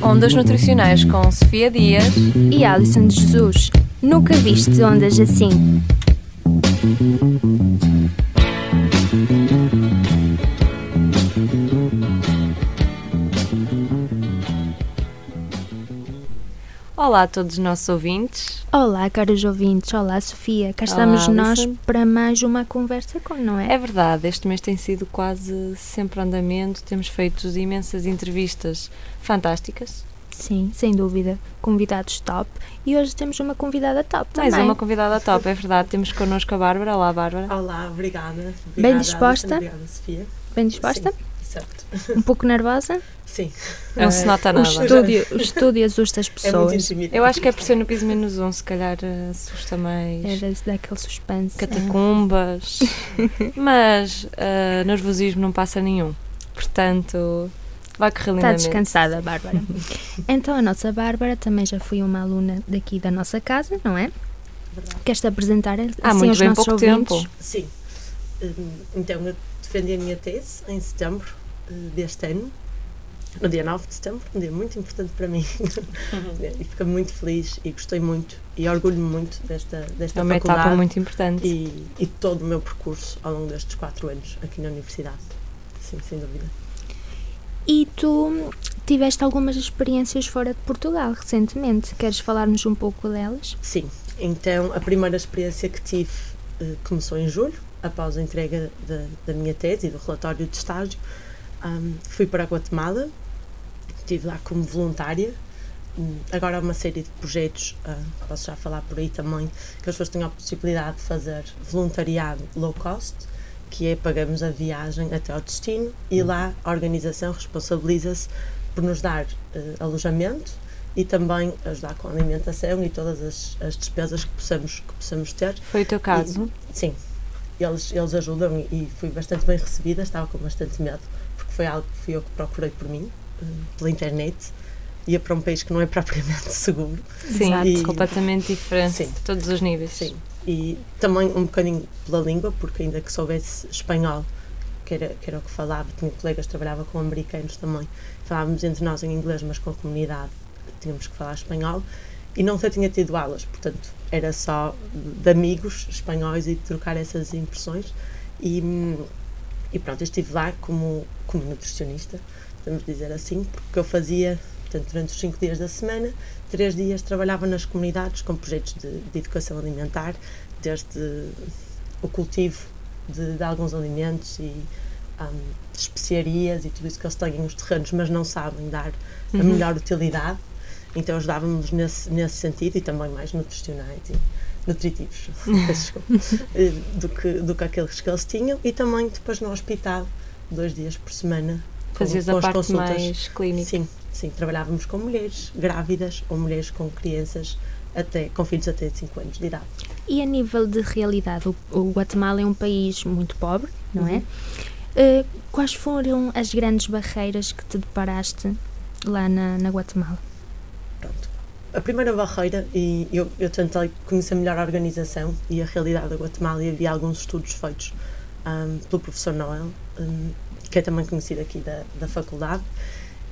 Ondas Nutricionais com Sofia Dias e Alison de Jesus. Nunca viste ondas assim. Olá a todos os nossos ouvintes. Olá, caros ouvintes. Olá, Sofia. Cá estamos Olá, nós Alison. para mais uma conversa com, não é? É verdade, este mês tem sido quase sempre andamento, temos feito imensas entrevistas fantásticas. Sim, sem dúvida. Convidados top. E hoje temos uma convidada top Mais também. uma convidada top, é verdade. Temos connosco a Bárbara. Olá, Bárbara. Olá, obrigada. Bem Obrigada, disposta? Alison, Obrigada, Sofia. Bem disposta? Sim, certo. Um pouco nervosa? Sim. Não se nota O nada. estúdio, o estúdio assusta as É muito pessoas. intimidante. Eu acho que é por ser no piso menos um, se calhar eh, assusta mais. Era daquele suspense. catacumbas. Mas eh, nervosismo não passa nenhum. Portanto, vai correr Está descansada, Bárbara. Então, a nossa Bárbara também já foi uma aluna daqui da nossa casa, não é? Verdade. Queres-te apresentar assim Há muito aos bem nossos pouco ouvintes? tempo. Sim. Hum, Então, eu defendi a minha tese em setembro deste ano, no dia 9 de setembro, um dia muito importante para mim. e fico muito feliz e gostei muito e orgulho-me muito desta, desta É uma faculdade etapa muito importante. e, e todo o meu percurso ao longo destes quatro anos aqui na universidade. Sim, sem dúvida. E tu tiveste algumas experiências fora de Portugal recentemente. Queres falar-nos um pouco delas? Sim, então a primeira experiência que tive eh, começou em julho, após a entrega da, da minha tese e do relatório de estágio. Ahm, fui para a Guatemala, estive lá como voluntária. Hum, Agora há uma série de projetos, ah, posso já falar por aí também, que as pessoas têm a possibilidade de fazer voluntariado low cost, que é pagamos a viagem até ao destino e lá a organização responsabiliza-se por nos dar eh, alojamento e também ajudar com a alimentação e todas as, as despesas que possamos, que possamos ter. Foi o teu caso? Sim, eles, eles ajudam e, e fui bastante bem recebida, estava com bastante medo, foi algo que fui eu que procurei por mim, eh, pela internet, ia para um país que não é propriamente seguro. Sim, Exato. completamente diferente Sim. de todos os níveis. Sim. E também um bocadinho pela língua, porque ainda que soubesse espanhol, que era, que era o que falava, tinha colegas que trabalhava com americanos também, falávamos entre nós em inglês, mas com a comunidade tínhamos que falar espanhol, e nunca tinha tido aulas, portanto era só de amigos espanhóis e de trocar essas impressões. E, hum, e pronto, eu estive lá como, como nutricionista, podemos dizer assim, porque eu fazia, portanto, durante os cinco dias da semana, três dias trabalhava nas comunidades com projetos de, de educação alimentar, desde o cultivo de, de alguns alimentos e hum, especiarias e tudo isso que eles têm nos terrenos, mas não sabem dar a Uhum. melhor utilidade. Então ajudávamos nesse, nesse sentido e também mais nutricionais e nutritivos peço desculpa, eh, do, que, do que aqueles que eles tinham e também depois no hospital, dois dias por semana. com- Fazias com a as parte consultas. mais clínica. Sim, sim, trabalhávamos com mulheres grávidas ou mulheres com crianças até, com filhos até 5 anos de idade. E a nível de realidade, o, o Guatemala é um país muito pobre, não é? Uhum. Eh, quais foram as grandes barreiras que te deparaste lá na, na Guatemala? A primeira barreira, e eu, eu tentei conhecer melhor a organização e a realidade da Guatemala, e havia alguns estudos feitos ahm, pelo professor Noel, ahm, que é também conhecido aqui da, da faculdade,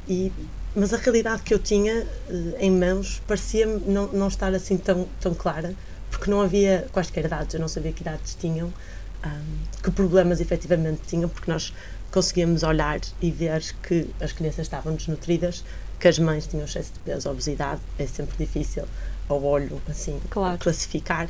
e, mas a realidade que eu tinha eh, em mãos parecia-me não, não estar assim tão, tão clara, porque não havia quaisquer dados, eu não sabia que idades tinham, ahm, que problemas efetivamente tinham, porque nós conseguíamos olhar e ver que as crianças estavam desnutridas, que as mães tinham excesso de peso, obesidade, é sempre difícil ao olho assim Claro. classificar,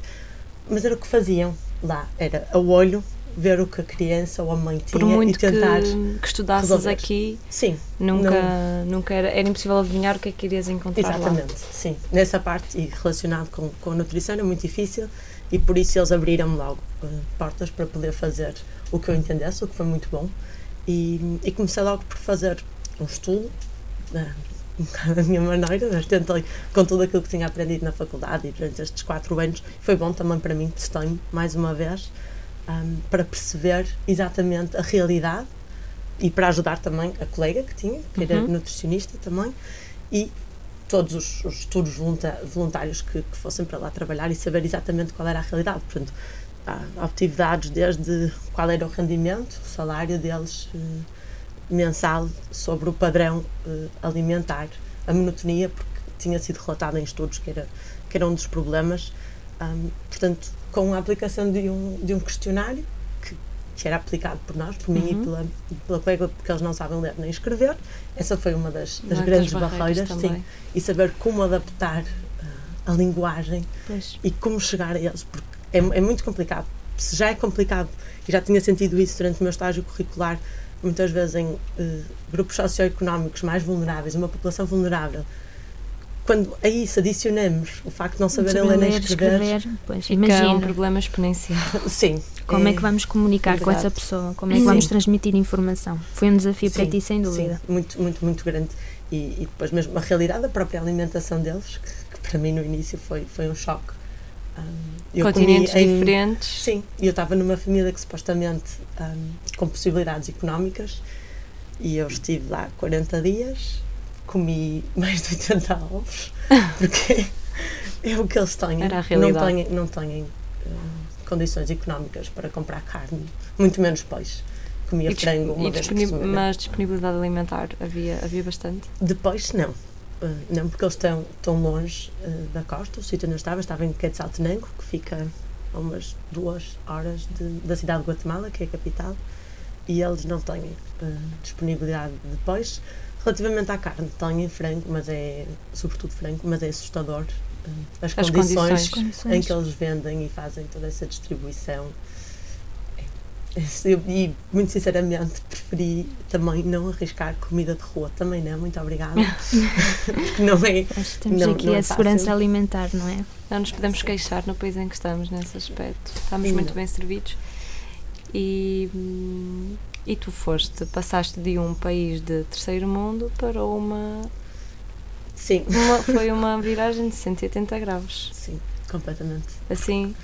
mas era o que faziam lá, era ao olho ver o que a criança ou a mãe Por tinha muito e tentar. que, que estudasses resolver. aqui, Sim, nunca, nunca era, era impossível adivinhar o que é que irias encontrar lá. Exatamente, sim. Nessa parte e relacionado com, com a nutrição é muito difícil e por isso eles abriram-me logo eh, portas para poder fazer o que eu entendesse, o que foi muito bom. E, e comecei logo por fazer um estudo, eh, um bocado da minha maneira, mas tentei com tudo aquilo que tinha aprendido na faculdade e durante estes quatro anos. Foi bom também para mim, testei mais uma vez, ahm, para perceber exatamente a realidade e para ajudar também a colega que tinha, que era Uhum. nutricionista também, e todos os, os voluntários que, que fossem para lá trabalhar e saber exatamente qual era a realidade. Portanto, obtive dados desde qual era o rendimento, o salário deles eh, mensal sobre o padrão eh, alimentar a monotonia, porque tinha sido relatado em estudos que era, que era um dos problemas. Um, portanto, com a aplicação de um, de um questionário, que, que era aplicado por nós, por mim Uhum. e pela, pela colega, porque eles não sabem ler nem escrever, essa foi uma das, das grandes Das barreiras, sim, e saber como adaptar ah, a linguagem Pois. e como chegar a eles, porque é, é muito complicado. Se já é complicado, e já tinha sentido isso durante o meu estágio curricular, muitas vezes em eh, grupos socioeconómicos mais vulneráveis, uma população vulnerável, quando a isso adicionamos o facto de não saberem Saber ler nem escrever, Pois, Fica um imagina. problema exponencial. sim. Como é que vamos comunicar com verdade. essa pessoa? Como é que Sim. vamos transmitir informação? Foi um desafio para Sim, ti, sem dúvida. Sim, muito, muito, muito grande. E, e depois mesmo a realidade da própria alimentação deles, que, que para mim no início foi, foi um choque. Um, eu Continentes em- diferentes. Sim, e eu estava numa família que supostamente um, com possibilidades económicas e eu estive lá 40 dias, comi mais de 80 ovos, porque é o que eles têm. Não têm, não têm um, condições económicas para comprar carne, muito menos peixe. Comia frango uma e vez por semana. mas disponibilidade alimentar havia, havia bastante. De peixe, não. Uh, não, porque eles estão tão longe uh, da costa. O sítio onde eu estava, estava em Quetzaltenango, que fica a umas duas horas de- da cidade de Guatemala, que é a capital, e eles não têm uh, disponibilidade de peixe. Relativamente à carne, têm frango, mas é, sobretudo frango, mas é assustador as, As condições. Condições. em que eles vendem e fazem toda essa distribuição. Eu- E, muito sinceramente, preferi também não arriscar comida de rua. Também não, muito obrigada. Porque não é. Acho que temos Não- aqui não é a segurança fácil. alimentar, não é? Não nos podemos queixar no país em que estamos nesse aspecto. Estamos Sim, muito não. bem servidos. E, e tu foste, passaste de um país de terceiro mundo para uma, Sim, uma foi uma viragem de 180 graus. sim, completamente. Assim,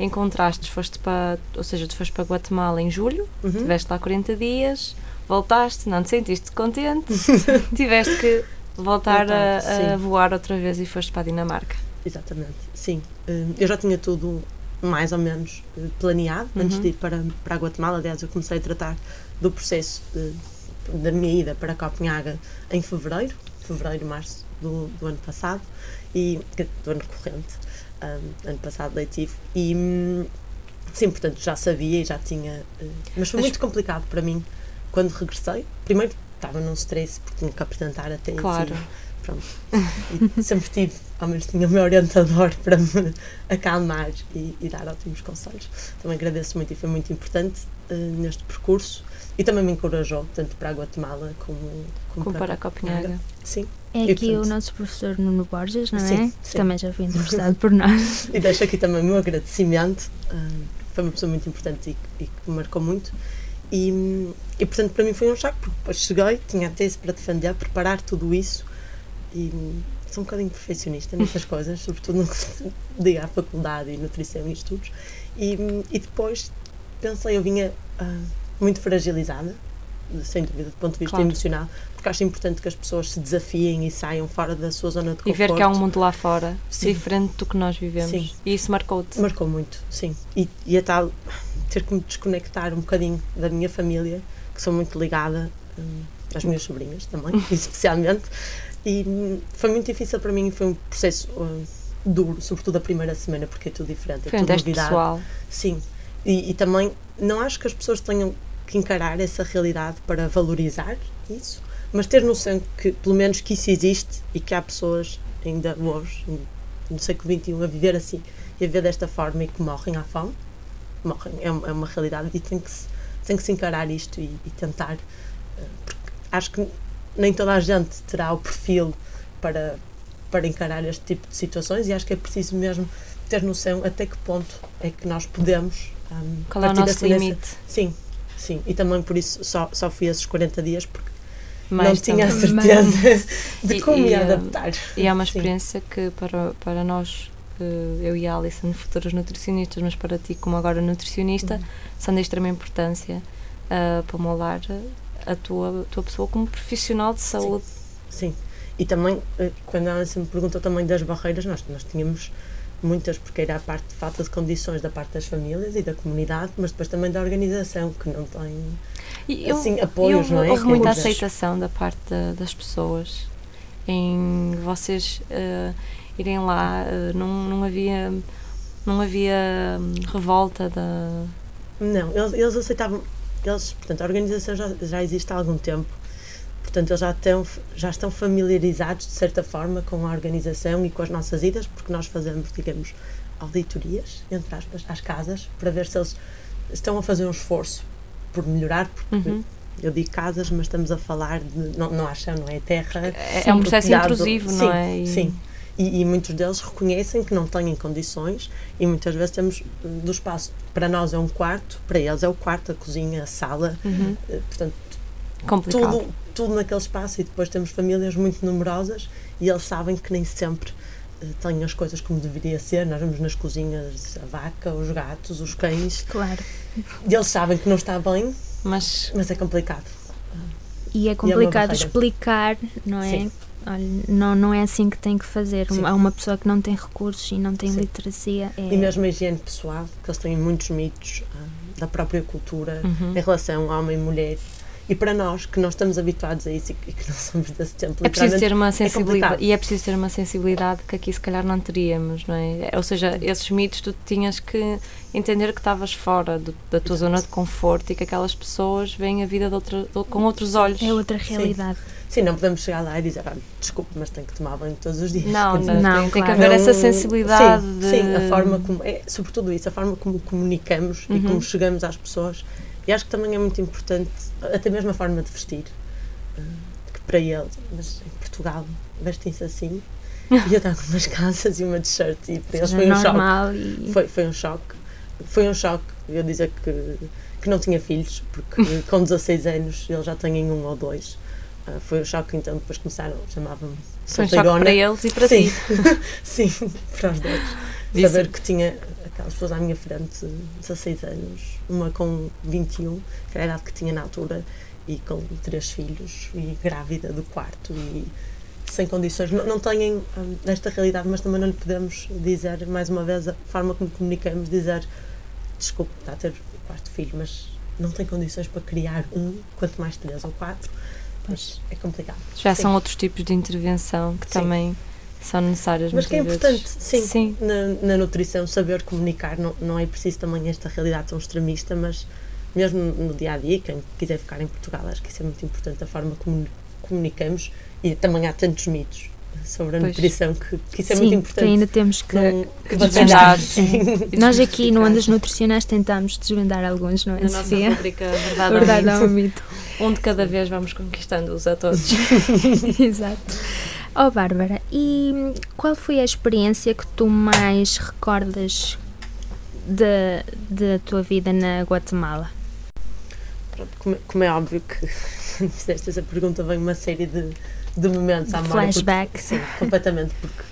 em contrastes, foste para, ou seja, tu foste para Guatemala em julho, Uhum. estiveste lá 40 dias, voltaste, não te sentiste contente, tiveste que voltar, Voltar, a, a voar outra vez e foste para a Dinamarca. Exatamente, sim. Hum, Eu já tinha tudo mais ou menos eh, planeado antes Uhum. de ir para, para a Guatemala. Aliás, eu comecei a tratar do processo de- da minha ida para Copenhaga em fevereiro, fevereiro, março do, do ano passado, e do ano corrente, hum, ano passado letivo. E hum, sim, portanto, já sabia e já tinha. eh, mas foi Mas- muito complicado para mim quando regressei. Primeiro, estava num stress porque tinha que apresentar até Claro. Pronto. E sempre tive, ao menos tinha o meu orientador para me acalmar e, e dar ótimos conselhos. Também agradeço muito e foi muito importante eh, neste percurso e também me encorajou, tanto para a Guatemala como, como, Como para a Copenhaga. Sim, É E, aqui o portanto- nosso professor Nuno Borges, não é? Sim, também já foi entrevistado por nós. e deixo aqui também o meu agradecimento. eh, foi uma pessoa muito importante e, e que me marcou muito. E, e portanto, para mim foi um choque, porque depois cheguei, tinha a tese para defender, preparar tudo isso e sou um bocadinho perfeccionista nessas coisas, sobretudo no que diga à faculdade e nutrição e estudos. E, e depois pensei, eu vinha ah, muito fragilizada, sem dúvida, do ponto de vista Claro. emocional, porque acho importante que as pessoas se desafiem e saiam fora da sua zona de E conforto. ver que há um mundo lá fora Sim. diferente do que nós vivemos. Sim. E isso marcou-te. Marcou muito, sim. E, e a tal ter que me desconectar um bocadinho da minha família, que sou muito ligada hum, às minhas sobrinhas também, especialmente. E hum, foi muito difícil para mim, foi um processo hum, duro, sobretudo a primeira semana, porque é tudo diferente, é tudo novidade. pessoal. Sim. E, e também não acho que as pessoas tenham que encarar essa realidade para valorizar isso, mas ter noção que, pelo menos, que isso existe e que há pessoas ainda hoje, no século XXI, a viver assim e a viver desta forma e que morrem à fome. Morrem, é uma, é uma realidade e tem que se, tem que se encarar isto e, e tentar. eh, Porque acho que nem toda a gente terá o perfil para, para encarar este tipo de situações e acho que é preciso mesmo ter noção até que ponto é que nós podemos. hum, Qual é o nosso limite? Sim, sim. E também por isso só, só fui esses 40 dias porque Mais não tinha a certeza de E- como e, me hum, adaptar. E é uma Sim. experiência que para, para nós, eh, eu e a Alison, futuras nutricionistas, mas para ti, como agora nutricionista, Uhum. são de extrema importância eh, para moldar a tua, tua pessoa como profissional de saúde. Sim. E também, eh, quando a Ana me perguntou também das barreiras, nós, nós tínhamos muitas, porque era a parte de falta de condições da parte das famílias e da comunidade, mas depois também da organização, que não tem E eu- assim, e apoios, houve, não é? houve muita aceitação da parte da- das pessoas em vocês uh, irem lá, uh, não, não havia não havia hum, revolta da não eles, eles aceitavam eles portanto a organização já, já existe há algum tempo portanto eles já estão já estão familiarizados de certa forma com a organização e com as nossas idas porque nós fazemos digamos auditorias entre aspas às casas para ver se eles estão a fazer um esforço por melhorar porque uhum eu digo casas, mas estamos a falar de. Não, não há chão, não é terra. É, é um processo intrusivo, sim, não é? E... Sim. E, e, muitos deles reconhecem que não têm condições e muitas vezes temos do espaço para nós é um quarto, para eles é o quarto, a cozinha, a sala, uhum. Eh, portanto Complicado. tudo tudo naquele espaço e depois temos famílias muito numerosas e eles sabem que nem sempre uh, têm as coisas como deveria ser. Nós vemos nas cozinhas a vaca, os gatos, os cães. Claro. E eles sabem que não está bem mas, mas é complicado. E é complicado e é explicar, não é? Sim. Olha, não, não é assim que tem que fazer. Sim. Há uma pessoa que não tem recursos e não tem Sim. literacia. É... E mesmo a higiene pessoal, que eles têm muitos mitos ah, da própria cultura uhum. em relação a homem e mulher. E para nós, que não estamos habituados a isso e que não somos desse tempo, é preciso ter uma é sensibilidade. É e é preciso ter uma sensibilidade que aqui se calhar não teríamos, não é? Ou seja, esses mitos tu tinhas que entender que estavas fora do, da tua Exato. zona de conforto e que aquelas pessoas veem a vida de outra, com outros olhos. É outra realidade. Sim. Sim, não podemos chegar lá e dizer, ah, desculpe, mas tenho que tomar banho todos os dias. Não, não, não tem, claro. que haver essa sensibilidade. Sim, de... sim, a forma como, é, sobretudo isso, a forma como comunicamos uhum. e como chegamos às pessoas e acho que também é muito importante, até mesmo a forma de vestir, eh, que para eles, mas em Portugal vestem-se assim. e eu estava com umas calças e uma t-shirt e para eles foi um choque. E... Foi, foi um choque. Foi um choque eu dizer que, que não tinha filhos, porque com 16 anos eles já têm um ou dois. Uh, foi um choque, então depois começaram, chamavam-me Foi um choque para eles e para Sim. ti. Sim, para os dois. Saber que tinha aquelas pessoas à minha frente, 16 anos, uma com 21, que era a idade que tinha na altura, e com três filhos, e grávida do quarto, e sem condições. Não, não têm hum, esta realidade, mas também não lhe podemos dizer, mais uma vez, a forma como comunicamos, dizer desculpe, está a ter o quarto filho, mas não tem condições para criar um, quanto mais três ou quatro. Mas é complicado. Já sim. são outros tipos de intervenção que sim. também são necessárias. Mas que é importante, sim, sim. Na, na, nutrição, saber comunicar. Não, não é preciso também esta realidade tão extremista, mas mesmo no dia a dia, quem quiser ficar em Portugal, acho que isso é muito importante, a forma como comunicamos e também há tantos mitos sobre a pois. nutrição que, que isso é sim, muito importante. Que ainda temos que, não, que desvendar. Nós aqui no Andas Nutricionais tentamos desvendar alguns, não é? Na nossa rubrica Verdade, Verdade ou Mito. Um de cada vez vamos conquistando-os a todos. Exato. Oh, Bárbara, e qual foi a experiência que tu mais recordas da tua vida na Guatemala? Pronto, como, como, é óbvio que fizeste essa pergunta, vem uma série de, de momentos à Flashback. Porque, sim, completamente, porque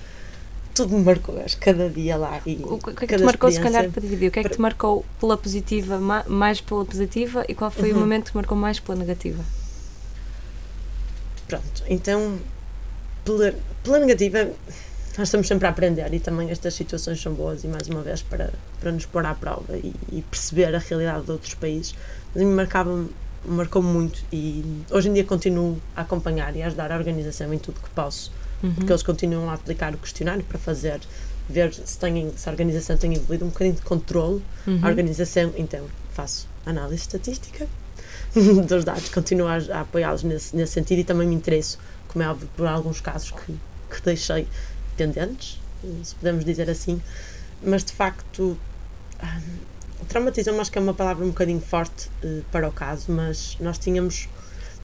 tudo me marcou, acho, cada dia lá. E o que é que te marcou, se calhar, para dividir? O que é que te marcou pela positiva, mais pela positiva, e qual foi uhum. o momento que te marcou mais pela negativa? Pronto, então pela, pela negativa, nós estamos sempre a aprender e também estas situações são boas e mais uma vez para, para nos pôr à prova e, e perceber a realidade de outros países. Mas me marcava marcou muito e hoje em dia continuo a acompanhar e a ajudar a organização em tudo que posso, uhum. porque eles continuam a aplicar o questionário para fazer ver se, tem, se a organização tem evoluído um bocadinho de controle uhum. a organização, então faço análise estatística dos dados, continuo a, a apoiá-los nesse, nesse sentido e também me interesso como é óbvio, por alguns casos que, que deixei pendentes, se podemos dizer assim, mas de facto um, traumatizou-me, acho que é uma palavra um bocadinho forte uh, para o caso, mas nós tínhamos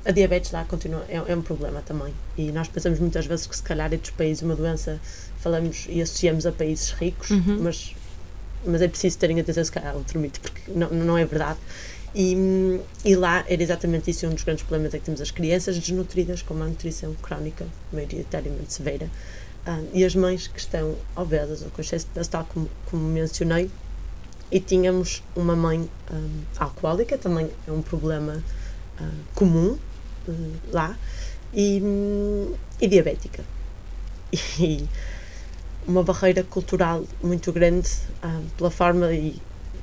a diabetes lá continua, é, é, um problema também. E nós pensamos muitas vezes que se calhar é dos países uma doença, falamos e associamos a países ricos, uhum. mas, mas é preciso terem atenção se calhar outro mito, porque não, não é verdade. E, e lá era exatamente isso, um dos grandes problemas é que temos as crianças desnutridas com uma nutrição crónica, maioritariamente severa, ah, e as mães que estão obesas ou com excesso de peso, tal como, como mencionei, e tínhamos uma mãe um, ah, alcoólica, também é um problema uh, comum uh, lá, e, e diabética. E uma barreira cultural muito grande pela forma e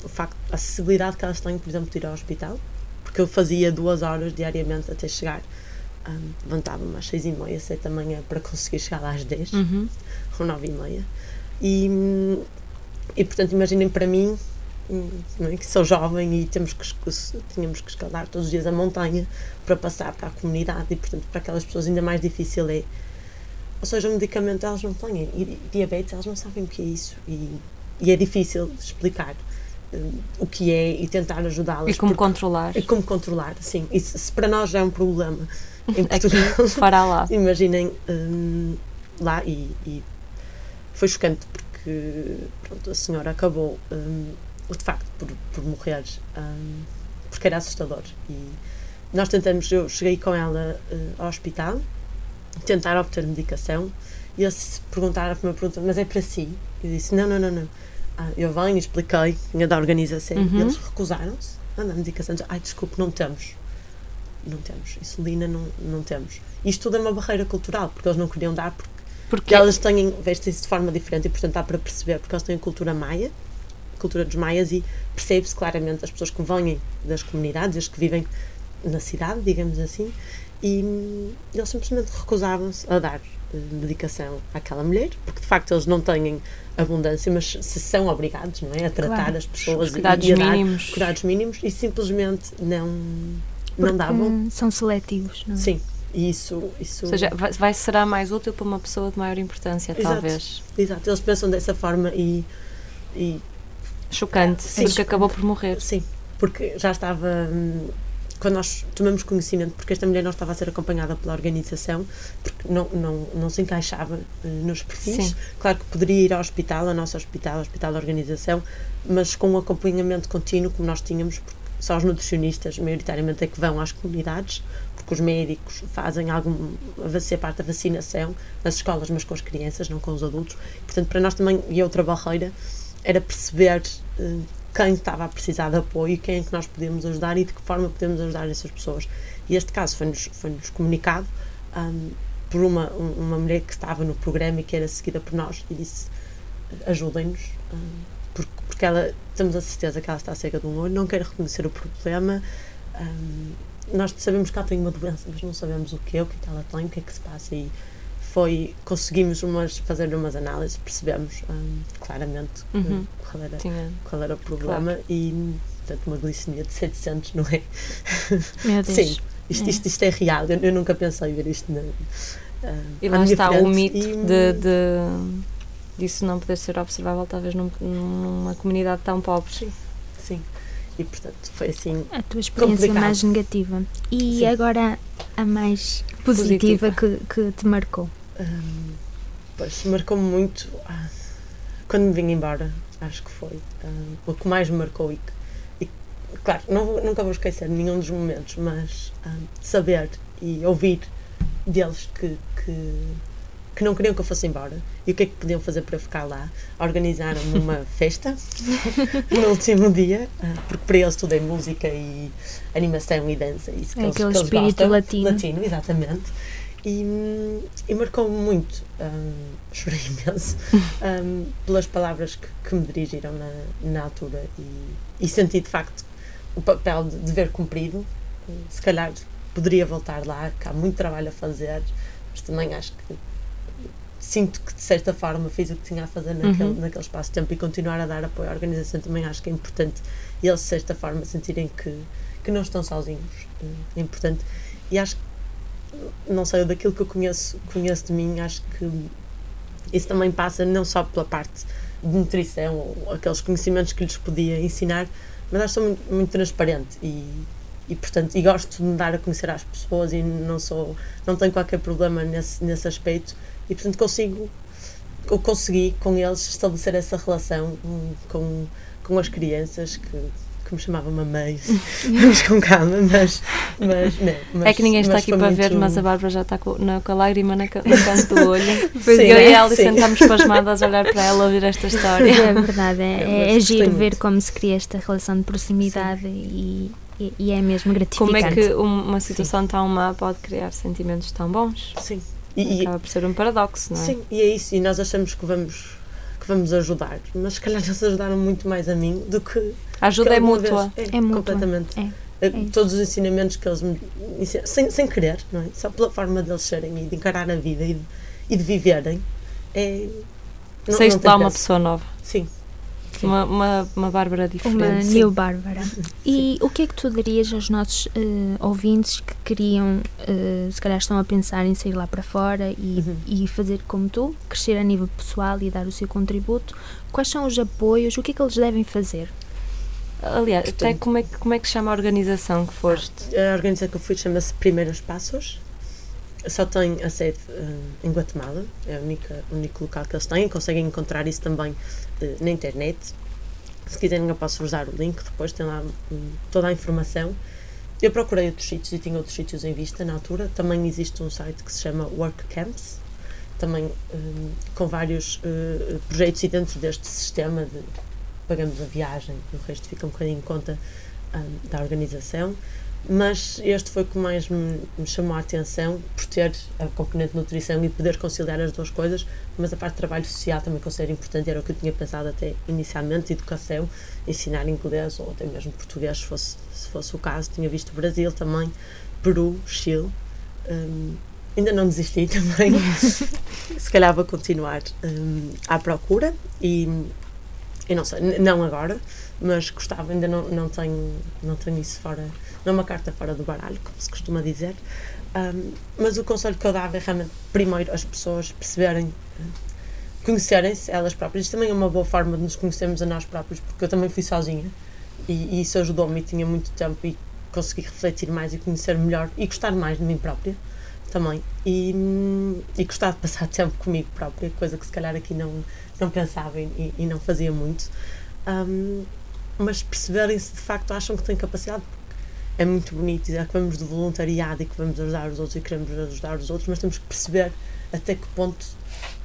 o facto, a acessibilidade que elas têm, por exemplo, de ir ao hospital, porque eu fazia duas horas diariamente até chegar Um, Levantava-me às seis e meia, sete da manhã para conseguir chegar lá às dez Uhum. ou nove e meia. E, e portanto, imaginem para mim, é, que sou jovem e temos que, tínhamos que escalar todos os dias a montanha para passar para a comunidade e, portanto, para aquelas pessoas ainda mais difícil é. Ou seja, o medicamento elas não têm, e diabetes elas não sabem o que é isso e, e é difícil explicar o que é e tentar ajudá-las. E como porque- controlar? e como controlar, sim. E se, se para nós já é um problema em Aqui Portugal, fará lá. imaginem hum, lá e, e foi chocante porque pronto, a senhora acabou hum, de facto por, por morrer hum, porque era assustador e nós tentamos, eu cheguei com ela ao hospital tentar obter medicação e eles perguntaram a primeira pergunta, mas é para si? Eu disse, não, não, não, não eu venho, expliquei, vinha da organização. Uhum. eles recusaram-se a dar medicação, ai desculpe, não temos. Não temos, insulina não, não temos. Isto tudo é uma barreira cultural, porque eles não queriam dar porque Porque elas têm, vestem-se de forma diferente e, portanto, dá para perceber, porque elas têm a cultura maia, a cultura dos maias, e percebe-se claramente as pessoas que vêm das comunidades, as que vivem na cidade, digamos assim, e hum, eles simplesmente recusavam-se a dar medicação àquela mulher, porque de facto eles não têm abundância, mas se são obrigados, não é? A tratar Claro. as pessoas os cuidados e dar mínimos. cuidados mínimos e simplesmente não, não Porque davam. São seletivos, não é? Sim, e isso, isso Ou seja, vai, vai- será mais útil para uma pessoa de maior importância, Exato. talvez. exato, eles pensam dessa forma e, e Chocante, Sim. porque acabou por morrer. Sim, porque já estava. hum, Quando nós tomamos conhecimento, porque esta mulher não estava a ser acompanhada pela organização, porque não, não, não se encaixava eh, nos perfis. Sim. Claro que poderia ir ao hospital, ao nosso hospital, ao hospital da organização, mas com um acompanhamento contínuo, como nós tínhamos, porque só os nutricionistas, maioritariamente, é que vão às comunidades, porque os médicos fazem algum. a ser parte da vacinação nas escolas, mas com as crianças, não com os adultos. Portanto, para nós também, e outra barreira, era perceber eh, quem estava a precisar de apoio quem é que nós podemos ajudar e de que forma podemos ajudar essas pessoas. E este caso foi-nos foi -nos comunicado ahm, por uma, um- uma mulher que estava no programa e que era seguida por nós e disse ajudem-nos ahm, porque, porque ela, temos a certeza que ela está cega de um olho, não quer reconhecer o problema ahm, nós sabemos que ela tem uma doença mas não sabemos o que é, o que é que ela tem, o que é que se passa e foi, conseguimos umas, fazer umas análises, percebemos ahm, claramente Uhum. qual era Tinha. qual era o problema e portanto uma glicemia de 700 não é? Meu Deus. Sim, isto, É. isto, isto é real, eu, eu nunca pensei ver isto na, ah, E à lá minha está frente o mito e- de, de disso não poder ser observável, talvez num- numa comunidade tão pobre. Sim, sim, e portanto foi assim, A tua experiência Complicado. mais negativa. E Sim. agora a mais positiva, Que, que te marcou. Hum, pois marcou-me muito ah, quando me vim embora, acho que foi hum, o que mais me marcou e, e claro, não vou- nunca vou esquecer nenhum dos momentos, mas hum, saber e ouvir deles que, que, que não queriam que eu fosse embora e o que é que podiam fazer para eu ficar lá. Organizaram-me uma festa no último dia, ah, porque para eles tudo é música e animação e dança. Isso que É eles, aquele que eles espírito gostam. latino. Latino, exatamente. E, hum, e marcou-me muito, hum, chorei imenso, hum, pelas palavras que, que me dirigiram na, na altura e, e senti de facto o papel de dever cumprido. Se calhar poderia voltar lá, que há muito trabalho a fazer, mas também acho que sinto que de certa forma fiz o que tinha a fazer naquele, Uhum. naquele espaço de tempo e continuar a dar apoio à organização também acho que é importante eles de certa forma sentirem que, que não estão sozinhos é importante e acho que não sei, daquilo que eu conheço, conheço de mim, acho que isso também passa não só pela parte de nutrição ou aqueles conhecimentos que lhes podia ensinar, mas acho que sou muito, muito transparente e, e portanto e gosto de me dar a conhecer às pessoas e não sou não tenho qualquer problema nesse, nesse aspecto e portanto consigo eu consegui com eles estabelecer essa relação com, com as crianças que, que me chamavam mamãe vamos com calma mas, mas, não, mas é que ninguém está aqui para muito- ver, mas a Bárbara já está com, na, com a lágrima na, no canto do olho. Sim, eu e a Alison sim. estamos pasmadas a olhar para ela a ouvir esta história. É verdade, é, É, é, giro ver muito. como se cria esta relação de proximidade e, e, e é mesmo Como gratificante. é que um- uma situação tão má pode criar sentimentos tão bons? sim e- Acaba por ser um paradoxo, não é? Sim, e é isso. E nós achamos que vamos, que vamos ajudar. Mas se calhar eles ajudaram muito mais a mim do que. A ajuda é mútua. vez- É mútua. Completamente. É. é todos os ensinamentos que eles me ensinam, sem, sem querer, não é? Só pela forma deles serem e de encarar a vida e de, e de viverem, é. Saíste lá uma pessoa nova. Sim, uma, uma, uma Bárbara diferente. Uma Sim. new Bárbara. E o que é que tu dirias aos nossos uh, ouvintes que queriam, uh, se calhar estão a pensar em sair lá para fora e, uhum. e fazer como tu, crescer a nível pessoal e dar o seu contributo? Quais são os apoios? O que é que eles devem fazer? Aliás, até como é, que, como é que chama a organização que foste? A organização que eu fui chama-se Primeiros Passos. Só tem a sede uh, em Guatemala, é o único local que eles têm. Conseguem encontrar isso também uh, na internet. Se quiserem, eu posso usar o link depois, tem lá um, toda a informação. Eu procurei outros sítios e tinha outros sítios em vista na altura. Também existe um site que se chama Work Camps, também um, com vários uh, projetos e dentro deste sistema de pagamos a viagem, o resto fica um bocadinho em conta um, da organização. Mas este foi o que mais me, me, chamou a atenção por ter a componente de nutrição e poder conciliar as duas coisas, mas a parte de trabalho social também considero importante, era o que eu tinha pensado até inicialmente, educação, ensinar inglês ou até mesmo português, se fosse, se fosse o caso, tinha visto Brasil também, Peru, Chile, um, ainda não desisti também, se calhar vou continuar um, à procura. E eu não sei, não agora, mas gostava, ainda não, não, tenho, não tenho isso fora, não é uma carta fora do baralho, como se costuma dizer. Um, mas o conselho que eu dava é realmente, primeiro, as pessoas perceberem, conhecerem-se elas próprias. Isto também é uma boa forma de nos conhecermos a nós próprios, porque eu também fui sozinha e, e isso ajudou-me tinha muito tempo e consegui refletir mais e conhecer melhor e gostar mais de mim própria também. E, e gostar de passar tempo comigo própria, coisa que se calhar aqui não, não pensava e, e não fazia muito. Um, mas perceberem se de facto acham que têm capacidade. É muito bonito dizer que vamos de voluntariado e que vamos ajudar os outros e queremos ajudar os outros, mas temos que perceber até que ponto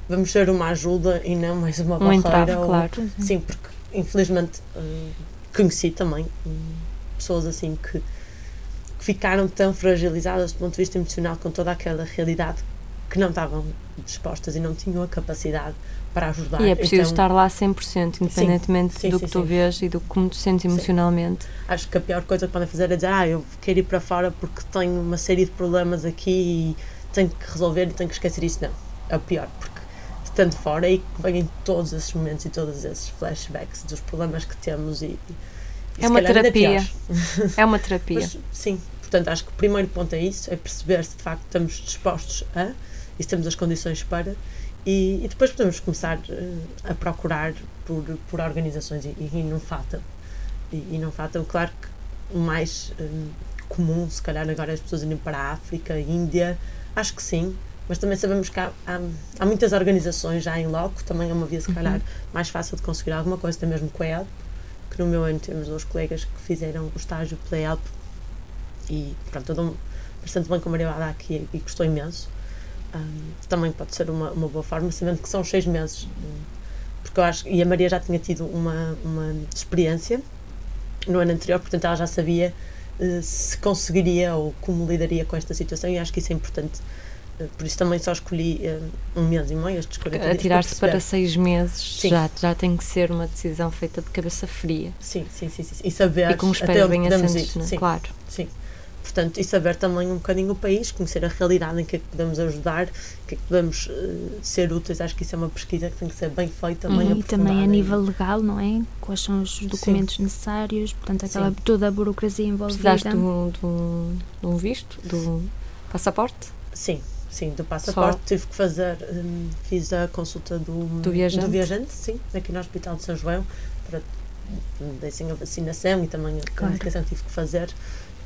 vamos ser uma ajuda e não mais uma um barreira. Ou, claro. Sim, porque infelizmente hum, conheci também hum, pessoas assim que ficaram tão fragilizadas do ponto de vista emocional com toda aquela realidade que não estavam dispostas e não tinham a capacidade para ajudar. E é preciso então, estar lá 100%, independentemente sim, sim, do sim, que tu vês e do como te sentes emocionalmente. Acho que a pior coisa que podem fazer é dizer, ah, eu quero ir para fora porque tenho uma série de problemas aqui e tenho que resolver e tenho que esquecer isso. Não, é o pior, porque estando fora é aí que vêm todos esses momentos e todos esses flashbacks dos problemas que temos e, e é uma terapia. É uma terapia. Mas, sim, portanto acho que o primeiro ponto é isso, é perceber se de facto estamos dispostos a e se temos as condições para e, e depois podemos começar uh, a procurar por, por organizações e, e não faltam. E, e, não faltam, claro que o mais um, comum, se calhar agora as pessoas irem para a África, Índia, acho que sim, mas também sabemos que há, há, há, muitas organizações já em loco, também é uma via, se calhar, uhum. mais fácil de conseguir alguma coisa, até mesmo com a ELP, que no meu ano temos dois colegas que fizeram o estágio pela ELP e, pronto, eu dou bastante bem com a Maria Bada aqui e gostou imenso. Um, também pode ser uma, uma boa forma, sabendo que são seis meses. Porque eu acho, e a Maria já tinha tido uma, uma experiência no ano anterior, portanto ela já sabia uh, se conseguiria ou como lidaria com esta situação e acho que isso é importante. Por isso também só escolhi uh, um mês e meio, estes 40 Atirar-se para, para seis meses já, já tem que ser uma decisão feita de cabeça fria. Sim, sim, sim. sim. E saber e com os pés bem assentes, né? claro. Sim portanto, e saber também um bocadinho o país, conhecer a realidade em que é que podemos ajudar, que é que podemos uh, ser úteis. Acho que isso é uma pesquisa que tem que ser bem feita, bem uhum, E também a nível legal, não é? Quais são os documentos Sim. necessários, portanto, aquela, toda a burocracia envolvida. Precisaste do, do, do visto, do passaporte? Sim, sim, do passaporte. Só. Tive que fazer, um, fiz a consulta do, do, viajante. do viajante, sim, aqui no Hospital de São João, para dessem a vacinação e também a comunicação tive que fazer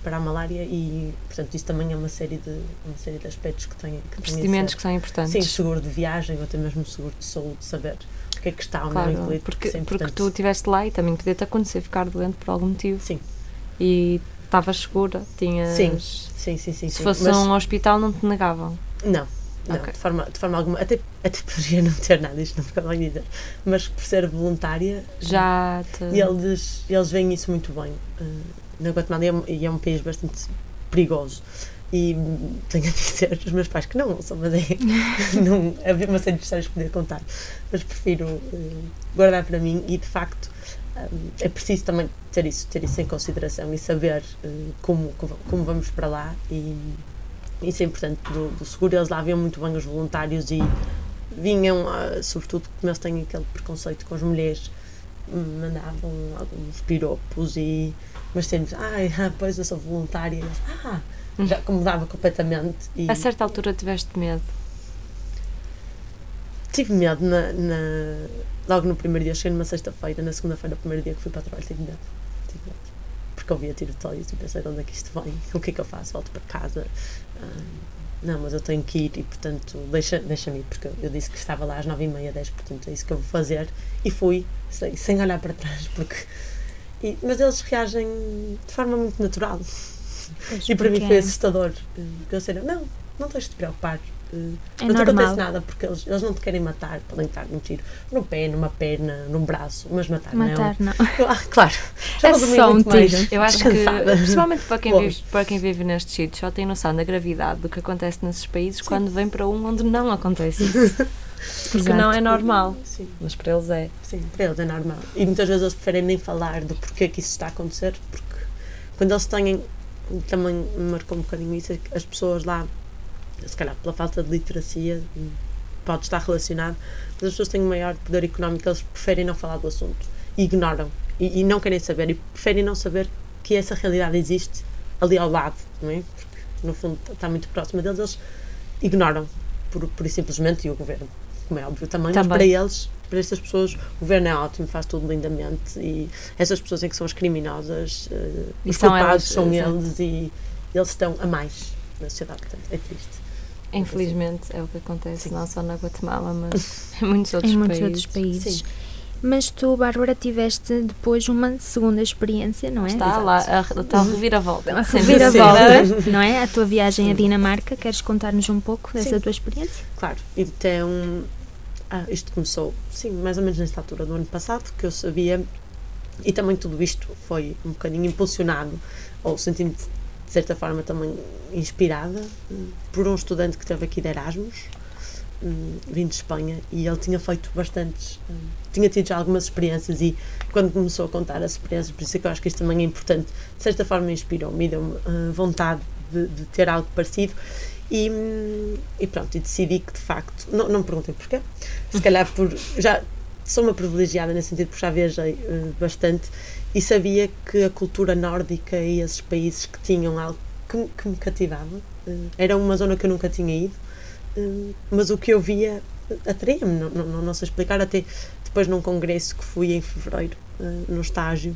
para a malária e, portanto, isso também é uma série de, uma série de aspectos que têm que Procedimentos que são importantes. Sim, seguro de viagem ou até mesmo seguro de saúde, saber o que é que está ou claro, não incluído. Porque, é porque tu estiveste lá e também podia-te acontecer ficar doente por algum motivo. Sim. E estavas segura, tinhas... Sim, sim, sim. sim Se fosse Mas, um hospital não te negavam? Não, não, okay. de, forma, de forma alguma. Até, até poderia não ter nada, isto não fica bem dizer. Mas por ser voluntária. Já te... eles, eles veem isso muito bem. Uh, na Guatemala e é um país bastante perigoso. E tenho a dizer os meus pais que não são, mas é. não, havia uma série de histórias que poder contar, mas prefiro uh, guardar para mim. E de facto, é preciso também ter isso, ter isso em consideração e saber uh, como, como vamos para lá e isso é importante do, do seguro, eles lá viam muito bem os voluntários e vinham, uh, sobretudo como eles têm aquele preconceito com as mulheres, mandavam alguns piropos e mas sempre, ah, pois eu sou voluntária, ah, já acomodava completamente. E, a certa altura tiveste medo? Tive medo na, na logo no primeiro dia, cheguei numa sexta-feira, na segunda-feira, primeiro dia que fui para o trabalho, tive medo. Tive medo. Porque ouvia tirotéios e pensei, de onde é que isto vem? O que é que eu faço? Volto para casa? Ah, não, mas eu tenho que ir e, portanto, deixa-me deixa ir, porque eu disse que estava lá às nove e meia, dez, portanto, é isso que eu vou fazer. E fui, sem, sem olhar para trás, porque... E, mas eles reagem de forma muito natural. Pois e para mim foi assustador. Porque eu sei, não, não tens de te preocupar. É não te acontece nada porque eles, eles não te querem matar, podem estar um tiro no pé, numa perna, num braço, mas matar, matar não. não. Ah, claro, já é só um tiro. Eu acho que, principalmente para quem, vive, para quem vive nestes sítios, só tem noção da gravidade do que acontece nesses países Sim. quando vem para um onde não acontece isso. Porque Exato. não é normal. Sim. Mas para eles é. Sim, para eles é normal. E muitas vezes eles preferem nem falar do porquê que isso está a acontecer, porque quando eles têm. Também me marcou um bocadinho isso, é as pessoas lá se calhar pela falta de literacia, pode estar relacionado, mas as pessoas têm um maior poder económico, eles preferem não falar do assunto ignoram e, e, não querem saber e preferem não saber que essa realidade existe ali ao lado, não é? Porque no fundo está muito próxima deles, eles ignoram por, por simplesmente e o governo, como é óbvio também, também. mas para eles, para estas pessoas, o governo é ótimo, faz tudo lindamente e essas pessoas é que são as criminosas, uh, os culpados são eles e eles estão a mais na sociedade, portanto é triste. Infelizmente é o que acontece Sim. não só na Guatemala, mas em muitos outros em muitos países. Outros países. Sim. Mas tu, Bárbara, tiveste depois uma segunda experiência, não é? Está Exato. lá, a, está a reviravolta. A reviravolta, não é? A tua viagem à Dinamarca. Queres contar-nos um pouco dessa sim. tua experiência? Claro. Então, ah, isto começou, sim, mais ou menos nesta altura do ano passado, que eu sabia, e também tudo isto foi um bocadinho impulsionado, ou sentindo de certa forma também inspirada hum, por um estudante que teve aqui de Erasmus, hum, vindo de Espanha, e ele tinha feito bastantes, hum, tinha tido já algumas experiências e quando começou a contar as experiências, por isso é que eu acho que isto também é importante, de certa forma inspirou-me e deu-me vontade de, de, ter algo parecido. E, e, pronto, e decidi que de facto, não, não me perguntem porquê, se calhar por, já sou uma privilegiada nesse sentido porque já viajei bastante e sabia que a cultura nórdica e esses países que tinham algo que, que me cativava. Uh, era uma zona que eu nunca tinha ido, uh, mas o que eu via atraía-me, não, não, não sei explicar. Até depois num congresso que fui em fevereiro, no estágio,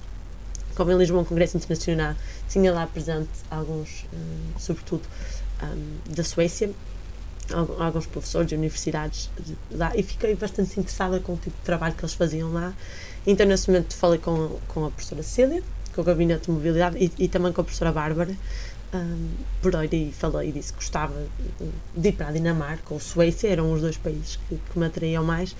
como em Lisboa, um congresso internacional, tinha lá presente alguns, sobretudo um, da Suécia, alguns professores de universidades lá e fiquei bastante interessada com o tipo de trabalho que eles faziam lá. Então, nesse momento, falei com, com a professora Cília, com o gabinete de mobilidade e, e também com a professora Bárbara. Um, aí falei e disse que gostava de ir para a Dinamarca ou Suécia, eram os dois países que, que me atraíam mais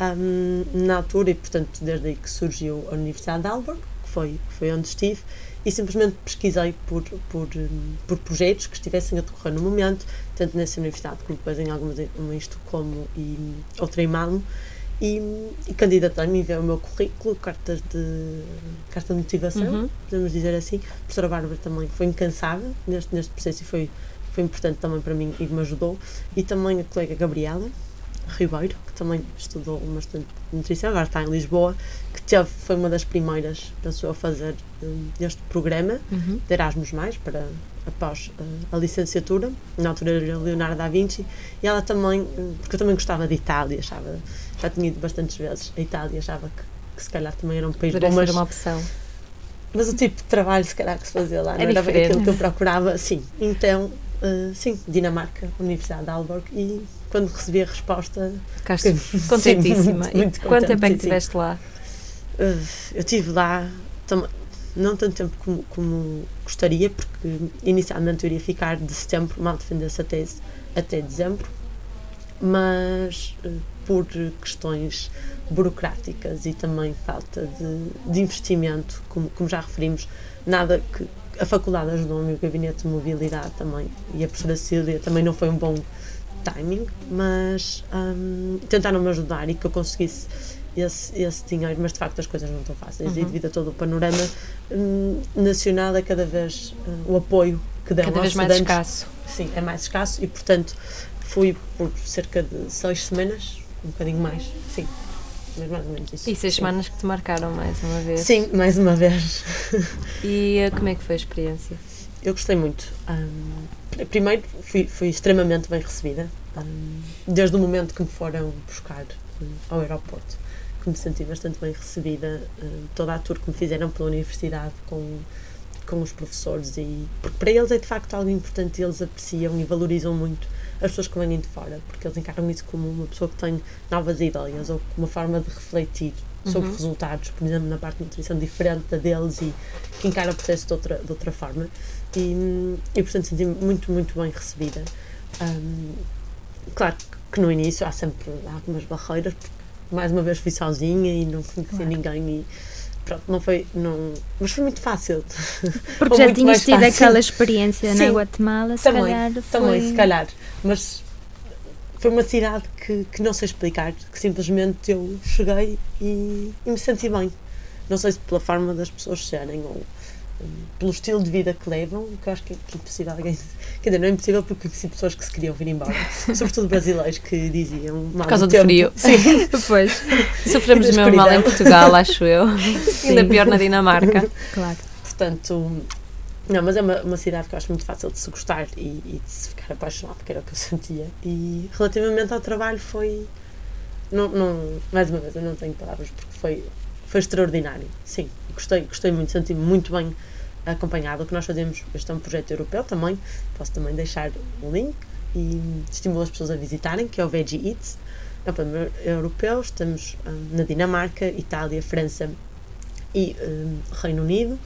um, na altura e, portanto, desde aí que surgiu a Universidade de Aalborg, que foi, que foi onde estive e simplesmente pesquisei por, por, por projetos que estivessem a decorrer no momento, tanto nessa universidade como depois em algumas, uma em Estocolmo e outra em Malmo, e, e candidatei-me, enviei o meu currículo, cartas de, carta de motivação, uhum. podemos dizer assim. A professora Bárbara também foi incansável neste, neste processo e foi, foi importante também para mim e me ajudou. E também a colega Gabriela, Ribeiro, que também estudou bastante nutrição, agora está em Lisboa, que teve, foi uma das primeiras, pensou, a fazer um, este programa uhum. de Erasmus, mais, para, após uh, a licenciatura, na altura era Leonardo da Vinci, e ela também, hum, porque eu também gostava de Itália, achava, já tinha ido bastantes vezes a Itália, achava que, que se calhar também era um país bom, mas, uma opção. Mas o tipo de trabalho, se calhar, que se fazia lá, é não era aquilo que eu procurava, sim. Então, uh, sim, Dinamarca, Universidade de Aalborg, e quando recebi a resposta. Ficaste contentíssima. Sim, muito, muito quanto tempo é que estiveste lá? Eu estive lá não tanto tempo como, como, gostaria, porque inicialmente eu iria ficar de setembro, mal defendesse a tese, até dezembro, mas uh, por questões burocráticas e também falta de, de investimento, como, como, já referimos, nada que a faculdade ajudou-me, o gabinete de mobilidade também e a professora Sílvia também não foi um bom timing, mas um, tentaram me ajudar e que eu conseguisse esse, esse dinheiro, mas de facto as coisas não estão fáceis. Uhum. E devido a todo o panorama um, nacional, é cada vez uh, o apoio que dão cada vez mais escasso. Sim, é mais escasso e, portanto, fui por cerca de seis semanas, um bocadinho mais, sim. Mas mais ou menos isso. E seis sim. semanas que te marcaram mais uma vez. Sim, mais uma vez. E uh, como é que foi a experiência? Eu gostei muito. Um, primeiro, fui, fui extremamente bem recebida. Um, desde o momento que me foram buscar um, ao aeroporto, que me senti bastante bem recebida. toda a tour que me fizeram pela universidade com, com os professores. e Porque para eles é de facto algo importante, eles apreciam e valorizam muito as pessoas que vêm de fora, porque eles encaram isso como uma pessoa que tem novas ideias ou uma forma de refletir sobre uhum. resultados, por exemplo, na parte de nutrição diferente da deles e que encara o processo de outra, de outra forma. E, e portanto, senti-me muito, muito bem recebida. Um, claro que no início há sempre algumas barreiras, mais uma vez fui sozinha e não conhecia claro. ninguém e pronto, não foi, não, mas foi muito fácil. Porque já tinhas tido fácil. aquela experiência Sim, na Guatemala, se também, calhar foi... Também, se calhar, mas foi uma cidade que, que não sei explicar, que simplesmente eu cheguei e, e me senti bem. Não sei se pela forma das pessoas serem ou pelo estilo de vida que levam, que eu acho que é, impossível alguém. Quer dizer, não é impossível porque conheci pessoas que se queriam vir embora, sobretudo brasileiros que diziam. Por causa do, frio. Sim. pois. Sofremos o mesmo mal em Portugal, acho eu. Sim. Ainda pior na Dinamarca. Claro. Portanto, não, mas é uma, uma cidade que eu acho muito fácil de se gostar e, e de se ficar apaixonado, que era o que eu sentia. E relativamente ao trabalho foi. Não, não, mais uma vez, eu não tenho palavras porque foi, foi extraordinário. Sim, gostei, gostei muito, senti-me muito bem acompanhado. O que nós fazemos, este é um projeto europeu também, posso também deixar o link e estimulo as pessoas a visitarem, que é o Veggie Eats. É um programa europeu, estamos um, na Dinamarca, Itália, França e um, Reino Unido.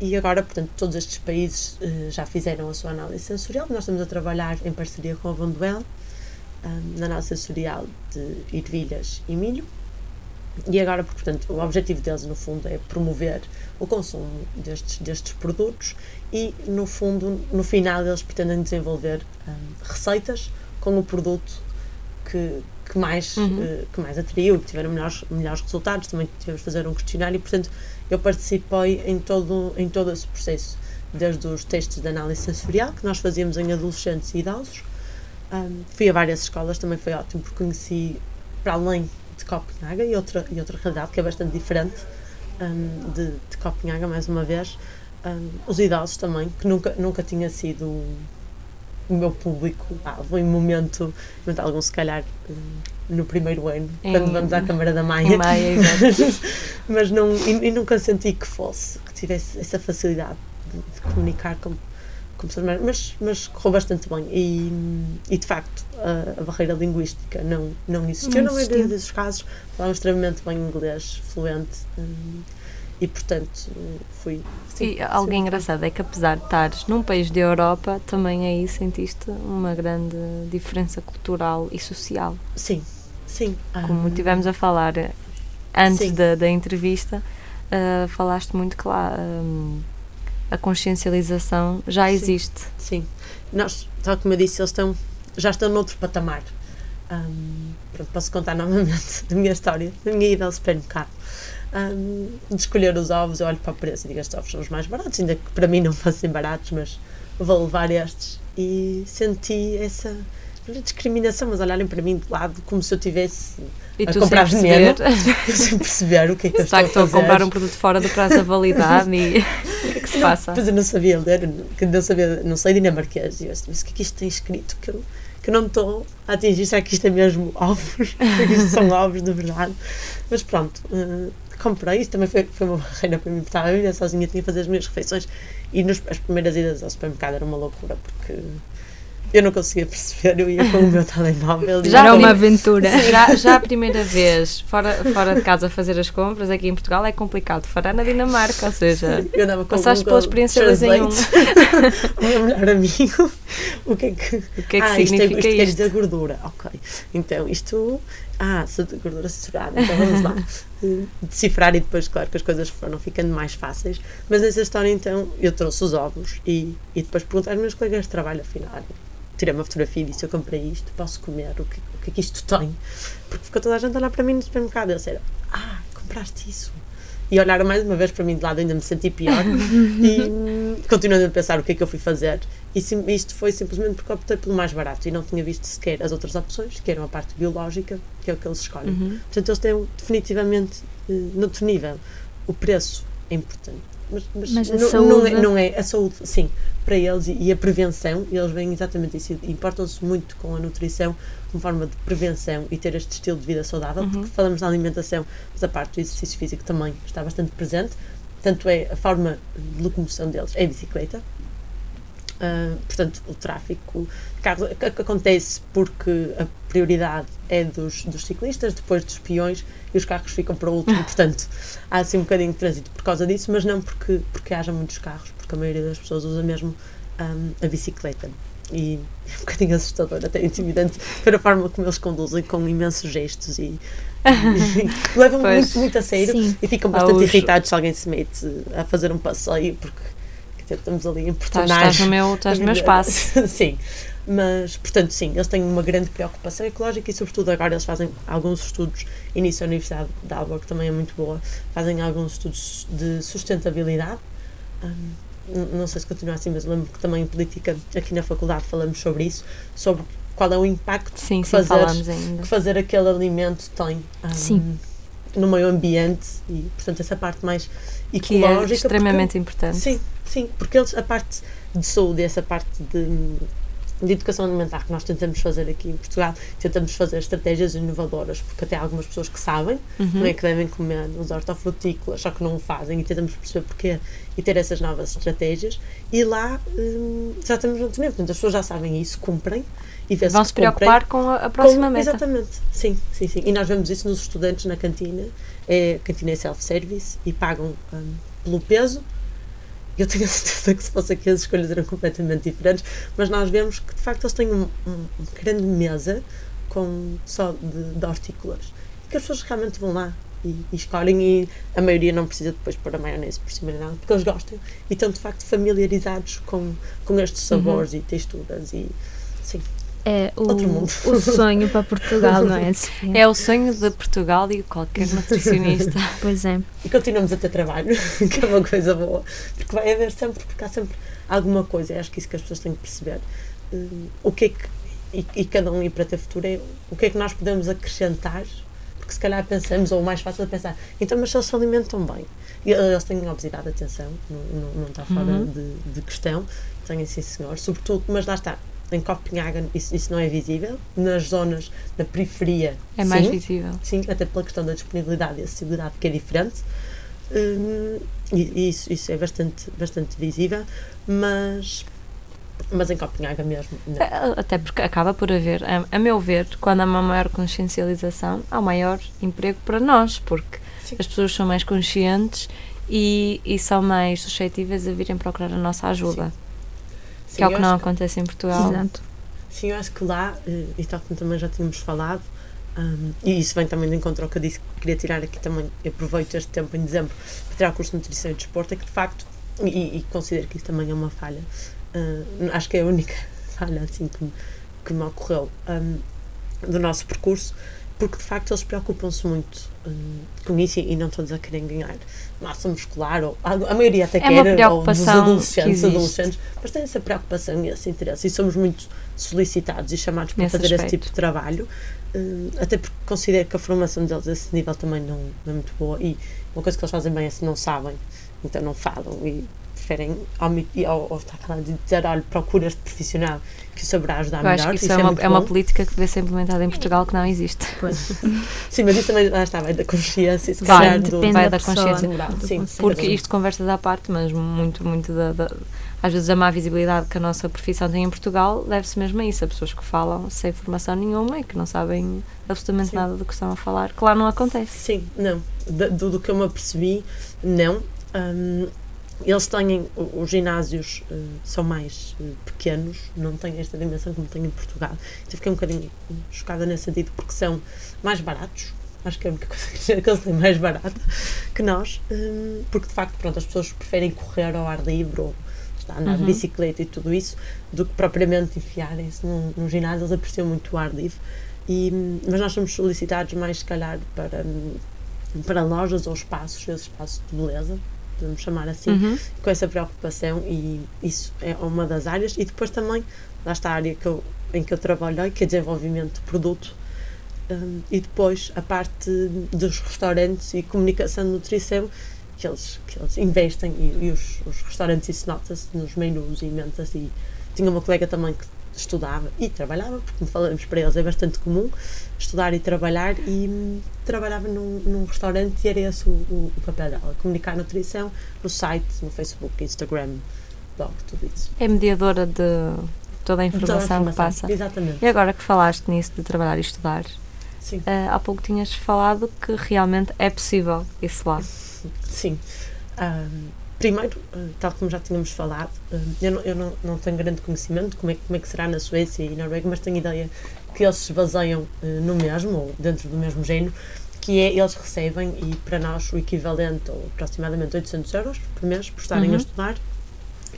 E agora, portanto, todos estes países uh, já fizeram a sua análise sensorial. Nós estamos a trabalhar em parceria com a Vonduel um, na análise sensorial de ervilhas e milho. E agora, portanto, o objetivo deles, no fundo, é promover o consumo destes, destes produtos e, no fundo, no final, eles pretendem desenvolver um, receitas com o produto que, que, mais, uhum. uh, que mais atraiu, que tiveram melhores, melhores resultados. Também tivemos de fazer um questionário e, portanto, eu participei em todo, em todo esse processo, desde os testes de análise sensorial, que nós fazíamos em adolescentes e idosos. Um, fui a várias escolas, também foi ótimo, porque conheci, para além de Copenhaga e outra, e outra realidade que é bastante diferente um, de, de Copenhaga, mais uma vez. Um, os idosos também, que nunca, nunca tinha sido o meu público. Foi um momento, momento algum se calhar no primeiro ano, em, quando vamos à Câmara da Maia. Maia mas não, e, e, nunca senti que fosse, que tivesse essa facilidade de, de comunicar com com pessoas mas, mas correu bastante bem. E, e de facto a, a barreira linguística não, não existiu. Não na maioria desses casos falavam extremamente bem inglês fluente um, e portanto fui sim, e algo sim, engraçado é que apesar de estares num país da Europa também aí sentiste uma grande diferença cultural e social. Sim, sim. Como um, tivemos a falar antes da, da entrevista uh, falaste muito claro um, a consciencialização já existe. Sim, nós, tal como eu disse, eles estão, já estão noutro patamar. Um, pronto, posso contar novamente a minha história, a minha ida ao supermercado. Um, de escolher os ovos, eu olho para o preço e digo: estes ovos são os mais baratos, ainda que para mim não fossem baratos, mas vou levar estes. E senti essa discriminação, mas olharem para mim de lado como se eu tivesse e a comprar veneno, sem perceber o que é que eu estou a fazer. a comprar um produto fora do prazo da validade e que se passa? Pois eu não sabia ler, não sabia, não sei dinamarquês, e eu disse, mas o que é que isto tem escrito que eu, que eu não estou a atingir, será que isto é mesmo ovos? que isto são ovos de verdade? Mas pronto, uh, comprei, isso também foi, foi uma barreira para mim, porque estava a sozinha, tinha que fazer as minhas refeições e nos, as primeiras idas ao supermercado era uma loucura, porque eu não conseguia perceber, eu ia com o meu telemóvel. Já era uma aventura. Já, já a primeira vez fora, fora de casa a fazer as compras aqui em Portugal é complicado. Fará na Dinamarca, ou seja, passaste pela experiência dois em um. o meu melhor amigo, o que é que, o que, é que ah, significa isto? É, isto, isto é gordura, ok. Então isto. Ah, gordura saturada, então vamos lá decifrar e depois, claro, que as coisas foram ficando mais fáceis. Mas nessa história, então, eu trouxe os ovos e, e depois perguntei aos meus colegas de trabalho, afinal, tirei uma fotografia e disse: Eu comprei isto, posso comer, o que, o que é que isto tem? Porque ficou toda a gente a olhar para mim no supermercado. Eu disse: Ah, compraste isso? E olharam mais uma vez para mim de lado, ainda me senti pior. e continuando a pensar o que é que eu fui fazer. E sim, isto foi simplesmente porque optei pelo mais barato e não tinha visto sequer as outras opções, que eram a parte biológica, que é o que eles escolhem. Uhum. Portanto, eles têm definitivamente, uh, noutro nível, o preço é importante. Mas, mas, mas não, saúde... não, é, não é a saúde, sim, para eles e, e a prevenção, eles veem exatamente isso. Importam-se muito com a nutrição como forma de prevenção e ter este estilo de vida saudável, uhum. porque falamos da alimentação, mas a parte do exercício físico também está bastante presente. Tanto é a forma de locomoção deles é a bicicleta, Uh, portanto, o tráfico de carros acontece porque a prioridade é dos, dos ciclistas, depois dos peões e os carros ficam para o último. Portanto, há assim um bocadinho de trânsito por causa disso, mas não porque, porque haja muitos carros, porque a maioria das pessoas usa mesmo um, a bicicleta. E é um bocadinho assustador, até intimidante, ver a forma como eles conduzem com imensos gestos e, e levam pois, muito, muito a sério sim. e ficam bastante irritados se alguém se mete a fazer um passeio, porque estamos ali em personagem. Estás, estás no meu, estás no meu espaço. Sim, mas, portanto, sim, eles têm uma grande preocupação ecológica e, sobretudo, agora eles fazem alguns estudos, nisso a Universidade de Alba, que também é muito boa, fazem alguns estudos de sustentabilidade. Um, não sei se continua assim, mas lembro que também em política, aqui na faculdade, falamos sobre isso, sobre qual é o impacto sim, que, sim, fazer, que fazer aquele alimento tem um, no meio ambiente e, portanto, essa parte mais ecológica. Que é extremamente porque, importante. Sim, sim, porque eles, a parte de saúde, essa parte de, de educação alimentar que nós tentamos fazer aqui em Portugal, tentamos fazer estratégias inovadoras, porque até há algumas pessoas que sabem uhum. não é, que devem comer os hortofrutícolas, só que não o fazem, e tentamos perceber porquê e ter essas novas estratégias. E lá hum, já estamos no mesmo, portanto, as pessoas já sabem isso, cumprem. E vão se preocupar com a, a próxima com, meta. Exatamente, sim, sim, sim. E nós vemos isso nos estudantes na cantina, é, a cantina é self-service e pagam um, pelo peso eu tenho a certeza que se fosse aqui as escolhas eram completamente diferentes, mas nós vemos que de facto eles têm um, um, uma grande mesa com só de, de hortícolas e que as pessoas realmente vão lá e, e, escolhem e a maioria não precisa depois pôr a maionese por cima de nada, porque eles gostam e estão de facto familiarizados com, com estes sabores uhum. e texturas e sim, é o, o sonho para Portugal, não é? Sofia? É o sonho de Portugal e qualquer nutricionista. pois é. E continuamos a ter trabalho, que é uma coisa boa, porque vai haver sempre, porque há sempre alguma coisa, acho que isso que as pessoas têm que perceber. Uh, o que é que, e, e, cada um ir para ter futuro, é o que é que nós podemos acrescentar, porque se calhar pensamos, ou o mais fácil é pensar, então, mas se eles se alimentam bem, e, uh, eles têm obesidade, atenção, não, não, não está fora uhum. de, de questão, têm sim senhor, sobretudo, mas lá está, em Copenhagen isso, isso não é visível. Nas zonas, na periferia. É sim, mais visível. Sim, até pela questão da disponibilidade e acessibilidade, que é diferente. Hum, e isso, isso é bastante, bastante visível, mas. Mas em Copenhagen mesmo. Não. É, até porque acaba por haver, a, a, meu ver, quando há uma maior consciencialização, há um maior emprego para nós, porque sim. as pessoas são mais conscientes e, e são mais suscetíveis a virem procurar a nossa ajuda. Sim. Sim, que é o que não acontece em Portugal. Exato. Sim, eu acho que lá, eh, e tal como também já tínhamos falado, um, e isso vem também de encontro ao que eu disse que queria tirar aqui também, eu aproveito este tempo em dezembro para tirar o curso de Nutrição e Desporto, é que de facto, e, e considero que isso também é uma falha, uh, acho que é a única falha assim que, que me ocorreu um, do nosso percurso, porque de facto eles preocupam-se muito um, com isso e, não todos a querem ganhar. Massa muscular, ou a, a maioria até é quer, ou dos adolescentes, adolescentes, mas tem essa preocupação e esse interesse. E somos muito solicitados e chamados para Nesse fazer aspecto. esse tipo de trabalho, um, até porque considero que a formação deles a esse nível também não, não é muito boa e uma coisa que eles fazem bem é se não sabem, então não falam e preferem omitir ou, ou estar a dizer, olha, procura este profissional que o saberá ajudar Eu melhor. Acho que isso, isso é, é, uma, é uma política que deve ser implementada em Portugal que não existe. Pois. Sim, mas isso também lá está, vai da consciência, se vai, do, vai da, da consciência. Sim, porque isto conversas à parte, mas muito, muito da, da, às vezes a má visibilidade que a nossa profissão tem em Portugal deve-se mesmo a isso, a pessoas que falam sem formação nenhuma e que não sabem absolutamente Sim. nada do que estão a falar, que lá não acontece. Sim, não. Do, do que eu me apercebi, não. Um, eles têm, os ginásios uh, são mais uh, pequenos, não têm esta dimensão como tem em Portugal. Então fiquei um bocadinho chocada nesse sentido, porque são mais baratos. Acho que é a única coisa que eles têm mais barato que nós, um, porque de facto, pronto, as pessoas preferem correr ao ar livre ou a andar uhum. de bicicleta e tudo isso, do que propriamente enfiarem-se num, num ginásio. Eles apreciam muito o ar livre. E, mas nós somos solicitados mais, se calhar, para, para lojas ou espaços, esse espaço de beleza, podemos chamar assim, uhum. com essa preocupação e isso é uma das áreas. E depois também, lá está a área que eu, em que eu trabalhei, que é desenvolvimento de produto, um, e depois a parte dos restaurantes e comunicação de nutrição, que eles, que eles investem, e, e os, os, restaurantes, isso nota-se nos menus e mentas. E tinha uma colega também que estudava e trabalhava, porque, como falamos para eles, é bastante comum estudar e trabalhar. E hum, trabalhava num, num, restaurante e era esse o, o, o, papel dela: comunicar nutrição no site, no Facebook, Instagram, blog, tudo isso. É mediadora de toda a informação, toda a informação que passa. Exatamente. E agora que falaste nisso de trabalhar e estudar. Uh, há pouco tinhas falado que realmente é possível isso lá. Sim. Um, primeiro, uh, tal como já tínhamos falado, uh, eu, não, eu não, não tenho grande conhecimento de como é, como é que será na Suécia e Noruega, mas tenho ideia que eles se baseiam no mesmo, ou dentro do mesmo género, que é eles recebem, e para nós o equivalente, ou aproximadamente 800 euros por mês, por estarem uhum. a estudar,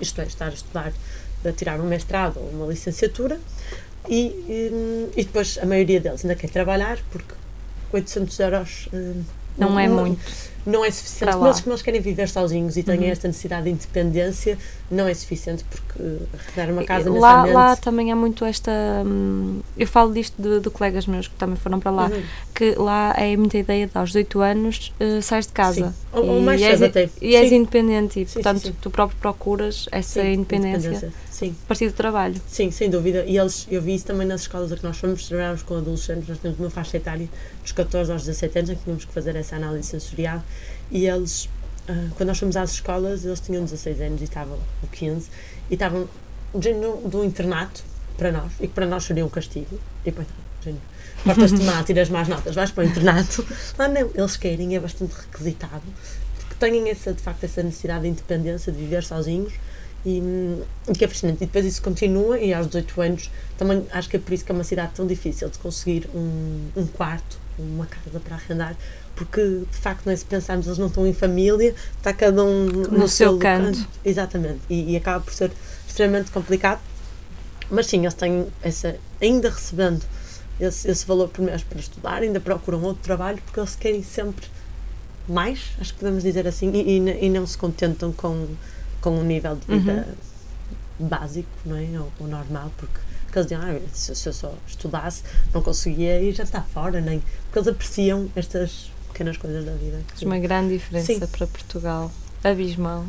isto é, estar a estudar, a tirar um mestrado ou uma licenciatura, e, e, e, depois a maioria deles ainda quer trabalhar porque 800 euros uh, não, não, é muito não é suficiente. Como eles, como eles querem viver sozinhos e têm uhum. esta necessidade de independência, não é suficiente porque arrendar uma casa lá, lá também há muito esta. Hum, eu falo disto de, de, colegas meus que também foram para lá, uhum. que lá é muita ideia de aos 18 anos uh, sais de casa. Ou, ou, mais cedo até. E és independente e, sim, portanto, sim, sim. tu próprio procuras essa independência. independência. Sim. A partir do trabalho. Sim, sem dúvida. E eles, eu vi isso também nas escolas a que nós fomos, trabalhamos com adolescentes, nós temos uma faixa etária dos 14 aos 17 anos, em que tínhamos que fazer essa análise sensorial e eles, uh, quando nós fomos às escolas, eles tinham 16 anos e estavam, ou 15, e estavam de um internato para nós, e que para nós seria um castigo. E depois, portas-te mal, tiras más notas, vais para o internato. Lá não, eles querem, é bastante requisitado, porque têm essa, de facto essa necessidade de independência, de viver sozinhos, e, e, que é fascinante. E depois isso continua, e aos 18 anos também acho que é por isso que é uma cidade tão difícil de conseguir um, um quarto, uma casa para arrendar, porque de facto, né, se pensarmos, eles não estão em família, está cada um no, no seu, seu canto. canto. Exatamente, e, e, acaba por ser extremamente complicado. Mas sim, eles têm essa, ainda recebendo esse, esse valor por mês para estudar, ainda procuram outro trabalho porque eles querem sempre mais, acho que podemos dizer assim, e, e, e não se contentam com, com um nível de vida uhum. básico, não é? Ou, ou normal, porque porque eles diziam, ah, se, se, eu só estudasse, não conseguia ir já está fora, nem. Porque eles apreciam estas pequenas coisas da vida. Que... Uma grande diferença Sim. para Portugal. Abismal.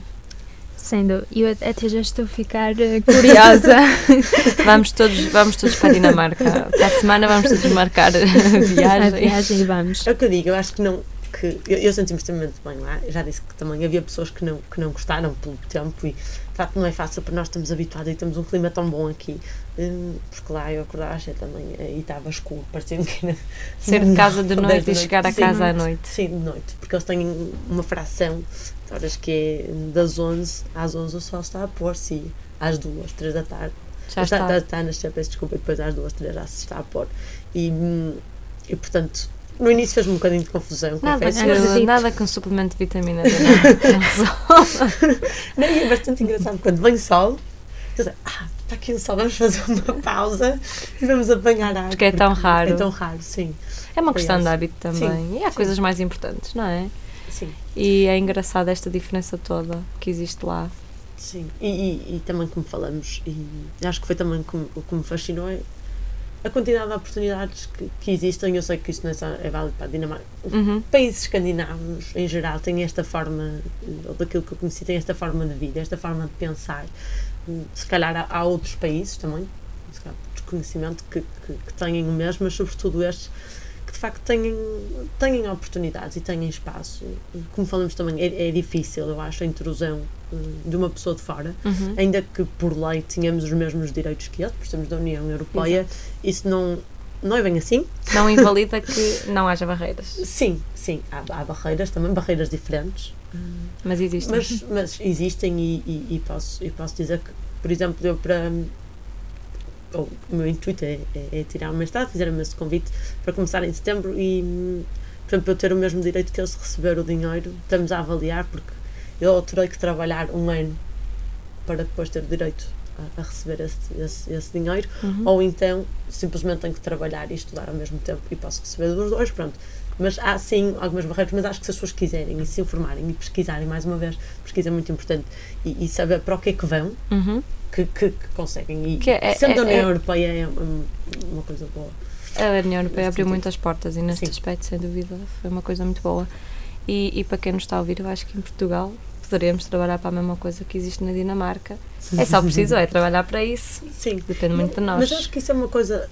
Sem dúvida. Eu até já estou a ficar uh, curiosa. vamos, todos, vamos todos para a Dinamarca. Para a semana vamos todos marcar a viagem. A viagem e vamos. É o que eu digo, eu acho que não. Que eu, eu senti-me extremamente bem lá. Eu já disse que também havia pessoas que não, que não gostaram pelo tempo e de facto não é fácil para nós estamos habituados e temos um clima tão bom aqui Hum, porque lá eu acordava às 7 da manhã e estava escuro, parecia-me que era. Ser de casa de noite e chegar a casa à noite. Sim, de noite, porque eles têm uma fração de horas que é das 11 às 11 o sol está a pôr-se às 2, 3 da tarde. Já está. Está, está a nascer, peço desculpa, e depois às 2, 3 já se está a pôr. E, hum, e portanto, no início fez-me um bocadinho de confusão, nada, confesso. Mas, nada com suplemento de vitamina D. Não, é bastante engraçado quando vem sol, eu sei, ah, está aqui o sol, vamos fazer uma pausa e vamos apanhar água. Porque é tão raro. É tão raro, sim. É uma questão de hábito também. Sim, e há sim. coisas mais importantes, não é? Sim. E é engraçada esta diferença toda que existe lá. Sim, e, e, e também como falamos, e acho que foi também como, o que me fascinou é a quantidade de oportunidades que, que, existem. Eu sei que isto não é, só, é válido para a Dinamarca. Uhum. Países escandinavos, em geral, têm esta forma, ou daquilo que eu conheci, têm esta forma de vida, esta forma de pensar se calhar há, há outros países também, se calhar desconhecimento, que, que, que têm o mesmo, mas sobretudo estes que de facto têm, têm oportunidades e têm espaço. Como falamos também, é, é difícil, eu acho, a intrusão de uma pessoa de fora, uhum. ainda que por lei tenhamos os mesmos direitos que eles, por sermos da União Europeia, Exato. isso não, não é bem assim. Não invalida que não haja barreiras. Sim, sim, há, há barreiras também, barreiras diferentes. Mas existem. Mas, mas existem e, e, e, posso, e posso dizer que, por exemplo, eu para. Ou, o meu intuito é, é, é tirar o mestrado, fizeram-me esse convite para começar em setembro e, portanto, eu ter o mesmo direito que eles receber o dinheiro, estamos a avaliar, porque eu terei que trabalhar um ano para depois ter direito a, a receber esse, esse, esse dinheiro, uhum. ou então simplesmente tenho que trabalhar e estudar ao mesmo tempo e posso receber dos dois, pronto. Mas há sim algumas barreiras, mas acho que se as pessoas quiserem e se informarem e pesquisarem, mais uma vez, pesquisa é muito importante e, e saber para o que é que vão, uhum. que, que, que, conseguem. E que é, sendo é, a União é, Europeia é uma coisa boa. A União Europeia abriu muitas portas e neste sim. aspecto, sem dúvida, foi uma coisa muito boa. E, e para quem nos está a ouvir, eu acho que em Portugal poderemos trabalhar para a mesma coisa que existe na Dinamarca. É só preciso é trabalhar para isso. Sim. Depende muito de nós. Mas acho que isso é uma coisa.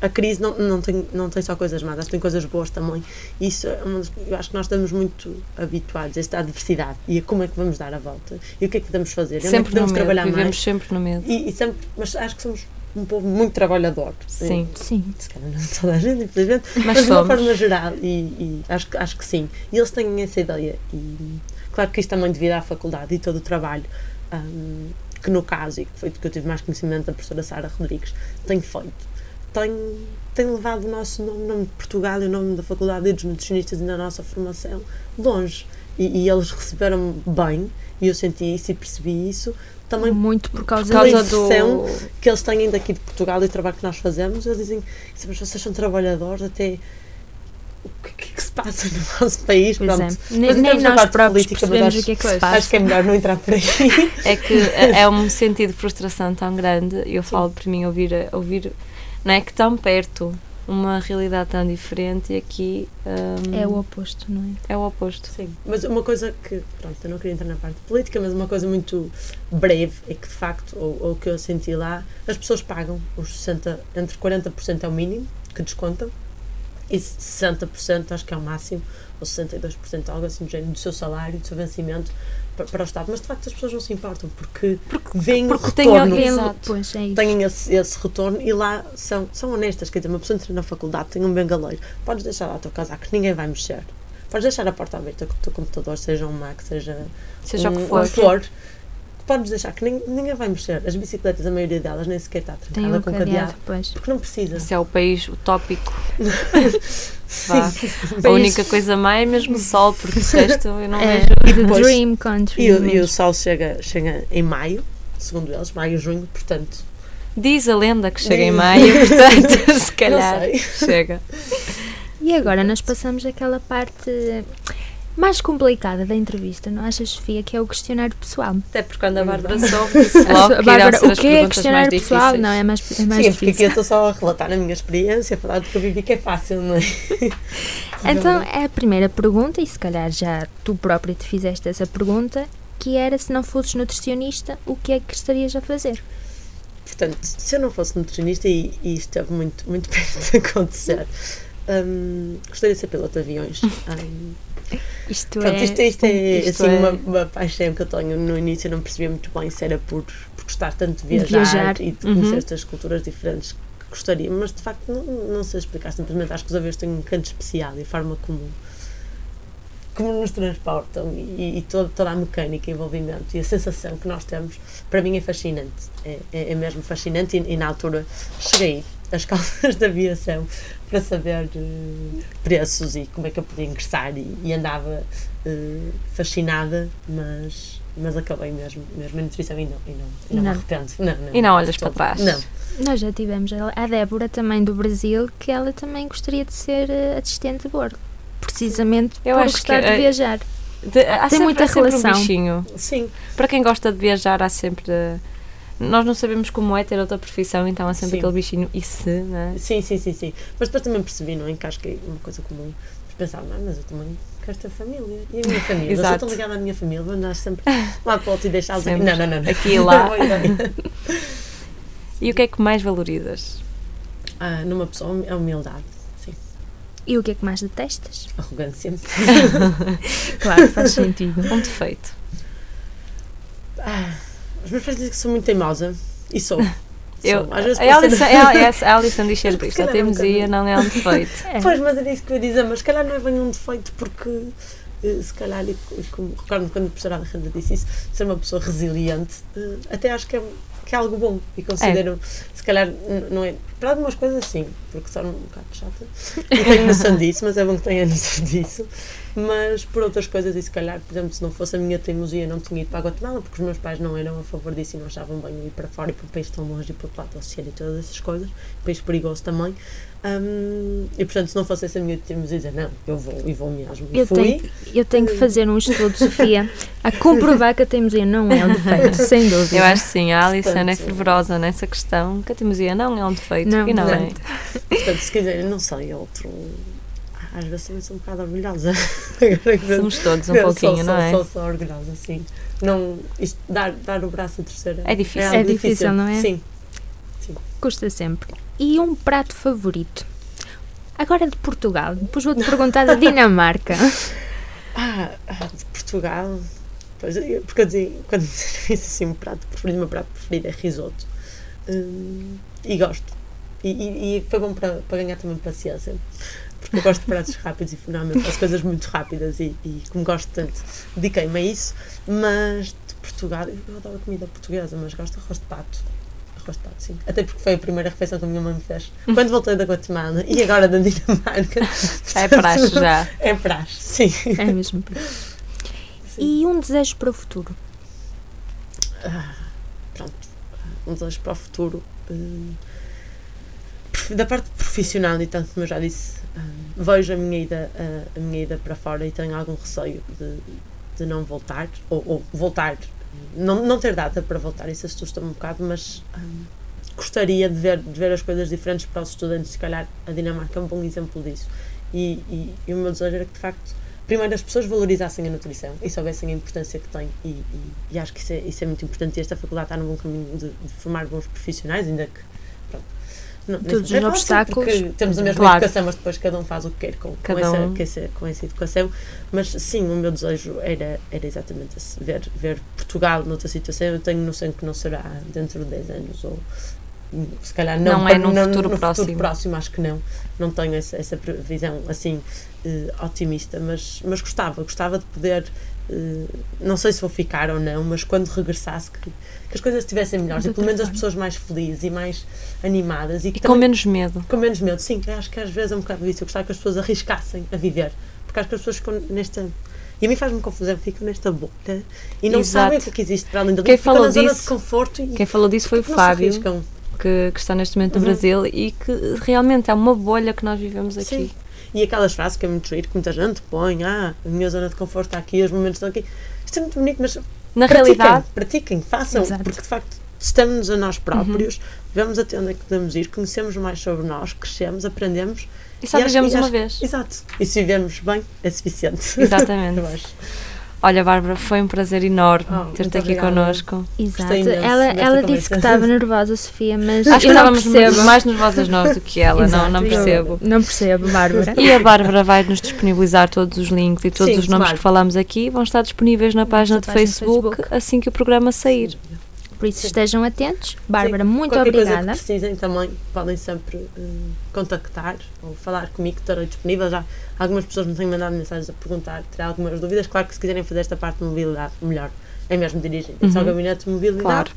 A crise não, não, tem, não tem só coisas más, tem coisas boas também. Isso é uma, eu acho que nós estamos muito habituados a esta diversidade e a como é que vamos dar a volta e o que é que podemos fazer. Sempre é que podemos no trabalhar medo, vivemos mais. sempre no medo. E, e, sempre, mas acho que somos um povo muito trabalhador. Sim, e, sim. Se calhar não toda a gente, infelizmente, mas, mas de uma forma geral, e, e, acho, acho que sim. E eles têm essa ideia. E claro que isto também devido à faculdade e todo o trabalho. Um, que no caso, e que foi que eu tive mais conhecimento da professora Sara Rodrigues, tem feito, tem, tem levado o nosso nome, o nome de Portugal e o nome da Faculdade dos Nutricionistas e da nossa formação longe. E, e eles receberam bem, e eu senti isso e percebi isso, também muito por causa, por causa do que eles têm daqui de Portugal e o trabalho que nós fazemos. Eles dizem vocês são trabalhadores, até o que, que, que se passa no nosso país. Pois pronto. É. Nem, nem nós próprios política, mas acho, o que é que se passa. Acho que é melhor não entrar por aí. É que é, é um sentido de frustração tão grande. Eu falo por mim, ouvir, ouvir não é que tão perto uma realidade tão diferente e aqui um, é o oposto, não é? É o oposto. Sim, mas uma coisa que, pronto, eu não queria entrar na parte política, mas uma coisa muito breve é que de facto, ou, ou que eu senti lá, as pessoas pagam os 60, entre 40% é o mínimo que descontam e 60% acho que é o máximo, ou 62%, algo assim do género, do seu salário, do seu vencimento para, para o Estado. Mas de facto as pessoas não se importam porque, porque vêm porque retorno, têm, pois, é têm esse, esse, retorno e lá são, são honestas. Quer dizer, uma pessoa entra na faculdade, tem um bengaleiro, podes deixar lá o teu casaco, ninguém vai mexer. Podes deixar a porta aberta com o teu computador, seja um Mac, seja, seja um, o que for. Um for podes deixar que ninguém, ninguém vai mexer. As bicicletas, a maioria delas nem sequer está trancada um com cadeado. Pois. Porque não precisa. Isso é o país utópico. a única coisa má é mesmo o sol, porque o resto eu não é, vejo. The dream country. E, e, o sol chega, chega em maio, segundo eles, maio, junho, portanto. Diz a lenda que chega em maio, portanto, se calhar chega. E agora nós passamos aquela parte mais complicada da entrevista, não achas, Sofia, que é o questionário pessoal? Até porque quando a Bárbara soube, disse logo que Bárbara, o que é questionário pessoal? Difíceis. Não, é mais, é mais Sim, difícil. porque aqui eu estou só a relatar a minha experiência, a falar do que eu vivi, que é fácil, não é? então, é a primeira pergunta, e se calhar já tu própria te fizeste essa pergunta, que era se não fosses nutricionista, o que é que estarias a fazer? Portanto, se eu não fosse nutricionista, e, e isto esteve muito, muito perto de acontecer, um, gostaria de ser piloto de aviões. Um, isto Pronto, é. Isto, isto é, isto assim, é... Uma, uma, paixão que eu tenho. No início eu não percebia muito bem se era por, por gostar tanto de viajar, viajar. e de conhecer uhum. estas culturas diferentes que gostaria, mas de facto não, não sei explicar. Simplesmente acho que os aviões têm um canto especial e a forma como como nos transportam e, e toda, toda a mecânica, envolvimento e a sensação que nós temos, para mim é fascinante. É, é, é mesmo fascinante e, e, na altura cheguei às calças da aviação para saber uh, preços e como é que eu podia ingressar e, e andava uh, fascinada, mas, mas acabei mesmo, mesmo em nutrição e não, e não, e não, não. me arrependo. Não, não, e não olhas para trás. Não. Nós já tivemos a Débora também do Brasil, que ela também gostaria de ser uh, assistente de bordo, precisamente eu por acho gostar que, de viajar. De, há Tem muita relação. Um bichinho. Sim. Para quem gosta de viajar, há sempre nós não sabemos como é ter outra profissão, então há sempre sim. aquele bichinho, e se, né? Sim, sim, sim, sim. Mas depois também percebi, não é? Que acho que é uma coisa comum. Pensar, não, mas eu também quero ter família. E a minha família? Exato. Eu estou ligada à minha família, vou andar sempre lá para o outro e aqui. Não, não, não, não. Aqui e lá. e o que é que mais valorizas? Ah, numa pessoa, a humildade. Sim. E o que é que mais detestas? Arrogância. claro, faz sentido. Um defeito. Ah os meus pais dizem que sou muito teimosa. E sou. Eu, Às vezes a, Alison, ser... a, a Alison diz sempre isto, a teimosia não é um defeito. É. Pois, mas era isso que eu ia dizer, mas se calhar não é bem um defeito porque eh, se calhar, e como recordo quando a professora Alejandra disse isso, ser uma pessoa resiliente, eh, até acho que é, que é algo bom e considero, é. se calhar, não é, para algumas coisas sim, porque sou um bocado chata e tenho noção disso, mas é bom que tenha noção disso mas por outras coisas, e se calhar, por exemplo, se não fosse a minha teimosia, não tinha ido para a Guatemala, porque os meus pais não eram a favor disso e não achavam bem ir para fora e para o país tão longe e para o lado do oceano e todas essas coisas, país perigoso também. Um, e portanto, se não fosse essa a minha teimosia, dizer não, eu vou e vou mesmo. Eu Fui. tenho, eu tenho que fazer um estudo, Sofia, a comprovar que a teimosia não é um defeito, sem dúvida. Eu acho que sim, a Alison é fervorosa nessa questão, que a teimosia não é um defeito Não, e não é. Portanto, portanto, se quiserem, não sei, outro. Às vezes também sou um bocado orgulhosa. Somos todos um Eu pouquinho, sou, não é? Sou, sou, sou orgulhosa, sim. Não, isto, dar, dar o braço a terceira É difícil. algo É difícil, não é? Sim. Custa sempre. E um prato favorito? Agora de Portugal, depois vou-te perguntar da Dinamarca. Ah, ah, de Portugal. Pois, porque eu dizia, quando disse assim, um prato preferido, o meu prato preferido é risoto. Hum, e gosto. E, e, e foi bom para, para ganhar também paciência. Porque eu gosto de pratos rápidos e finalmente faço coisas muito rápidas e, e como gosto tanto, dediquei-me a isso. Mas de Portugal, eu adoro comida portuguesa, mas gosto de arroz de pato. Arroz de pato, sim. Até porque foi a primeira refeição que a minha mãe me fez. Quando voltei da Guatemala e agora da Dinamarca. É praxe já. É praxe, sim. É mesmo. E um desejo para o futuro? Ah, pronto, um desejo para o futuro. hum, prof- da parte profissional, e tanto como eu já disse, vejo a minha, ida, a, a minha ida para fora e tenho algum receio de, de não voltar, ou, ou voltar, não, não ter data para voltar, isso assusta-me um bocado, mas hum, gostaria de ver, de ver as coisas diferentes para os estudantes, se calhar a Dinamarca é um bom exemplo disso. E, e, e o meu desejo era que, de facto, primeiro as pessoas valorizassem a nutrição e soubessem a importância que tem e, e, e acho que isso é, isso é muito importante e esta faculdade está no bom caminho de, de formar bons profissionais, ainda que não, Todos é os fácil, obstáculos. temos a mesma Claro. educação, mas depois cada um faz o que quer com, com, essa, um. com, essa, com essa educação mas sim, o meu desejo era, era exatamente esse, ver, ver Portugal noutra situação, eu tenho noção que não será dentro de 10 anos ou se calhar não, Não é num futuro no próximo. futuro próximo acho que não não tenho essa, essa previsão assim eh, otimista, mas, mas gostava, gostava de poder, não sei se vou ficar ou não, mas quando regressasse que, que as coisas estivessem melhores e pelo menos as pessoas mais felizes e mais animadas e E com também- menos medo. com menos medo, sim, acho que às vezes é um bocado isso, eu gostava que as pessoas arriscassem a viver, porque acho que as pessoas ficam nesta. E a mim faz-me confusão, ficam nesta bolha e não Exato. sabem o que é que existe para além da ficam falou na zona disso- de conforto e Quem falou disso foi o Fábio, que, que está neste momento no Uhum. Brasil e que realmente é uma bolha que nós vivemos aqui. Sim. E aquelas frases que é muito giro, que muita gente põe, ah, a minha zona de conforto está aqui, os momentos estão aqui. Isto é muito bonito, mas Na pratiquem, realidade, pratiquem, façam, Exato. porque de facto estamos a nós próprios, Uhum. vemos até onde é que podemos ir, conhecemos mais sobre nós, crescemos, aprendemos. e só vivemos uma acho- vez. Exato. E se vivemos bem, é suficiente. Exatamente. Eu. Olha, Bárbara, foi um prazer enorme Oh, ter-te aqui obrigada. connosco. Exato. Ela, ela disse que estava nervosa, Sofia, mas Acho que eu estávamos percebo. mais nervosas nós do que ela, não, Exato, não eu percebo. Não percebo, Bárbara. E a Bárbara vai nos disponibilizar todos os links e todos Sim, os nomes claro. que falamos aqui vão estar disponíveis na página de página do Facebook, Facebook. assim que o programa sair. Por isso estejam atentos. Bárbara, muito Qualquer coisa obrigada. que precisem também, podem sempre eh, contactar ou falar comigo, estarei disponível. Já algumas pessoas me têm mandado mensagens a perguntar, terá algumas dúvidas. Claro que se quiserem fazer esta parte de mobilidade, melhor é mesmo dirigir Uhum. ao gabinete de mobilidade. Claro.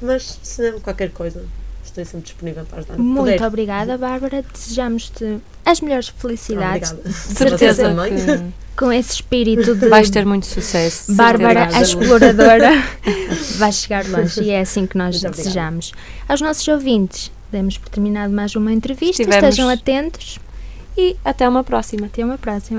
Mas se não, qualquer coisa, estou sempre disponível para ajudar. Muito Poder. obrigada, Bárbara. Desejamos-te as melhores felicidades Obrigada. De certeza Também. Com esse espírito de vais ter muito sucesso. Bárbara, a exploradora, vai chegar longe e é assim que nós Muito desejamos. Aos nossos ouvintes, demos por terminado mais uma entrevista. Estivemos- Estejam atentos E até uma próxima. até uma próxima.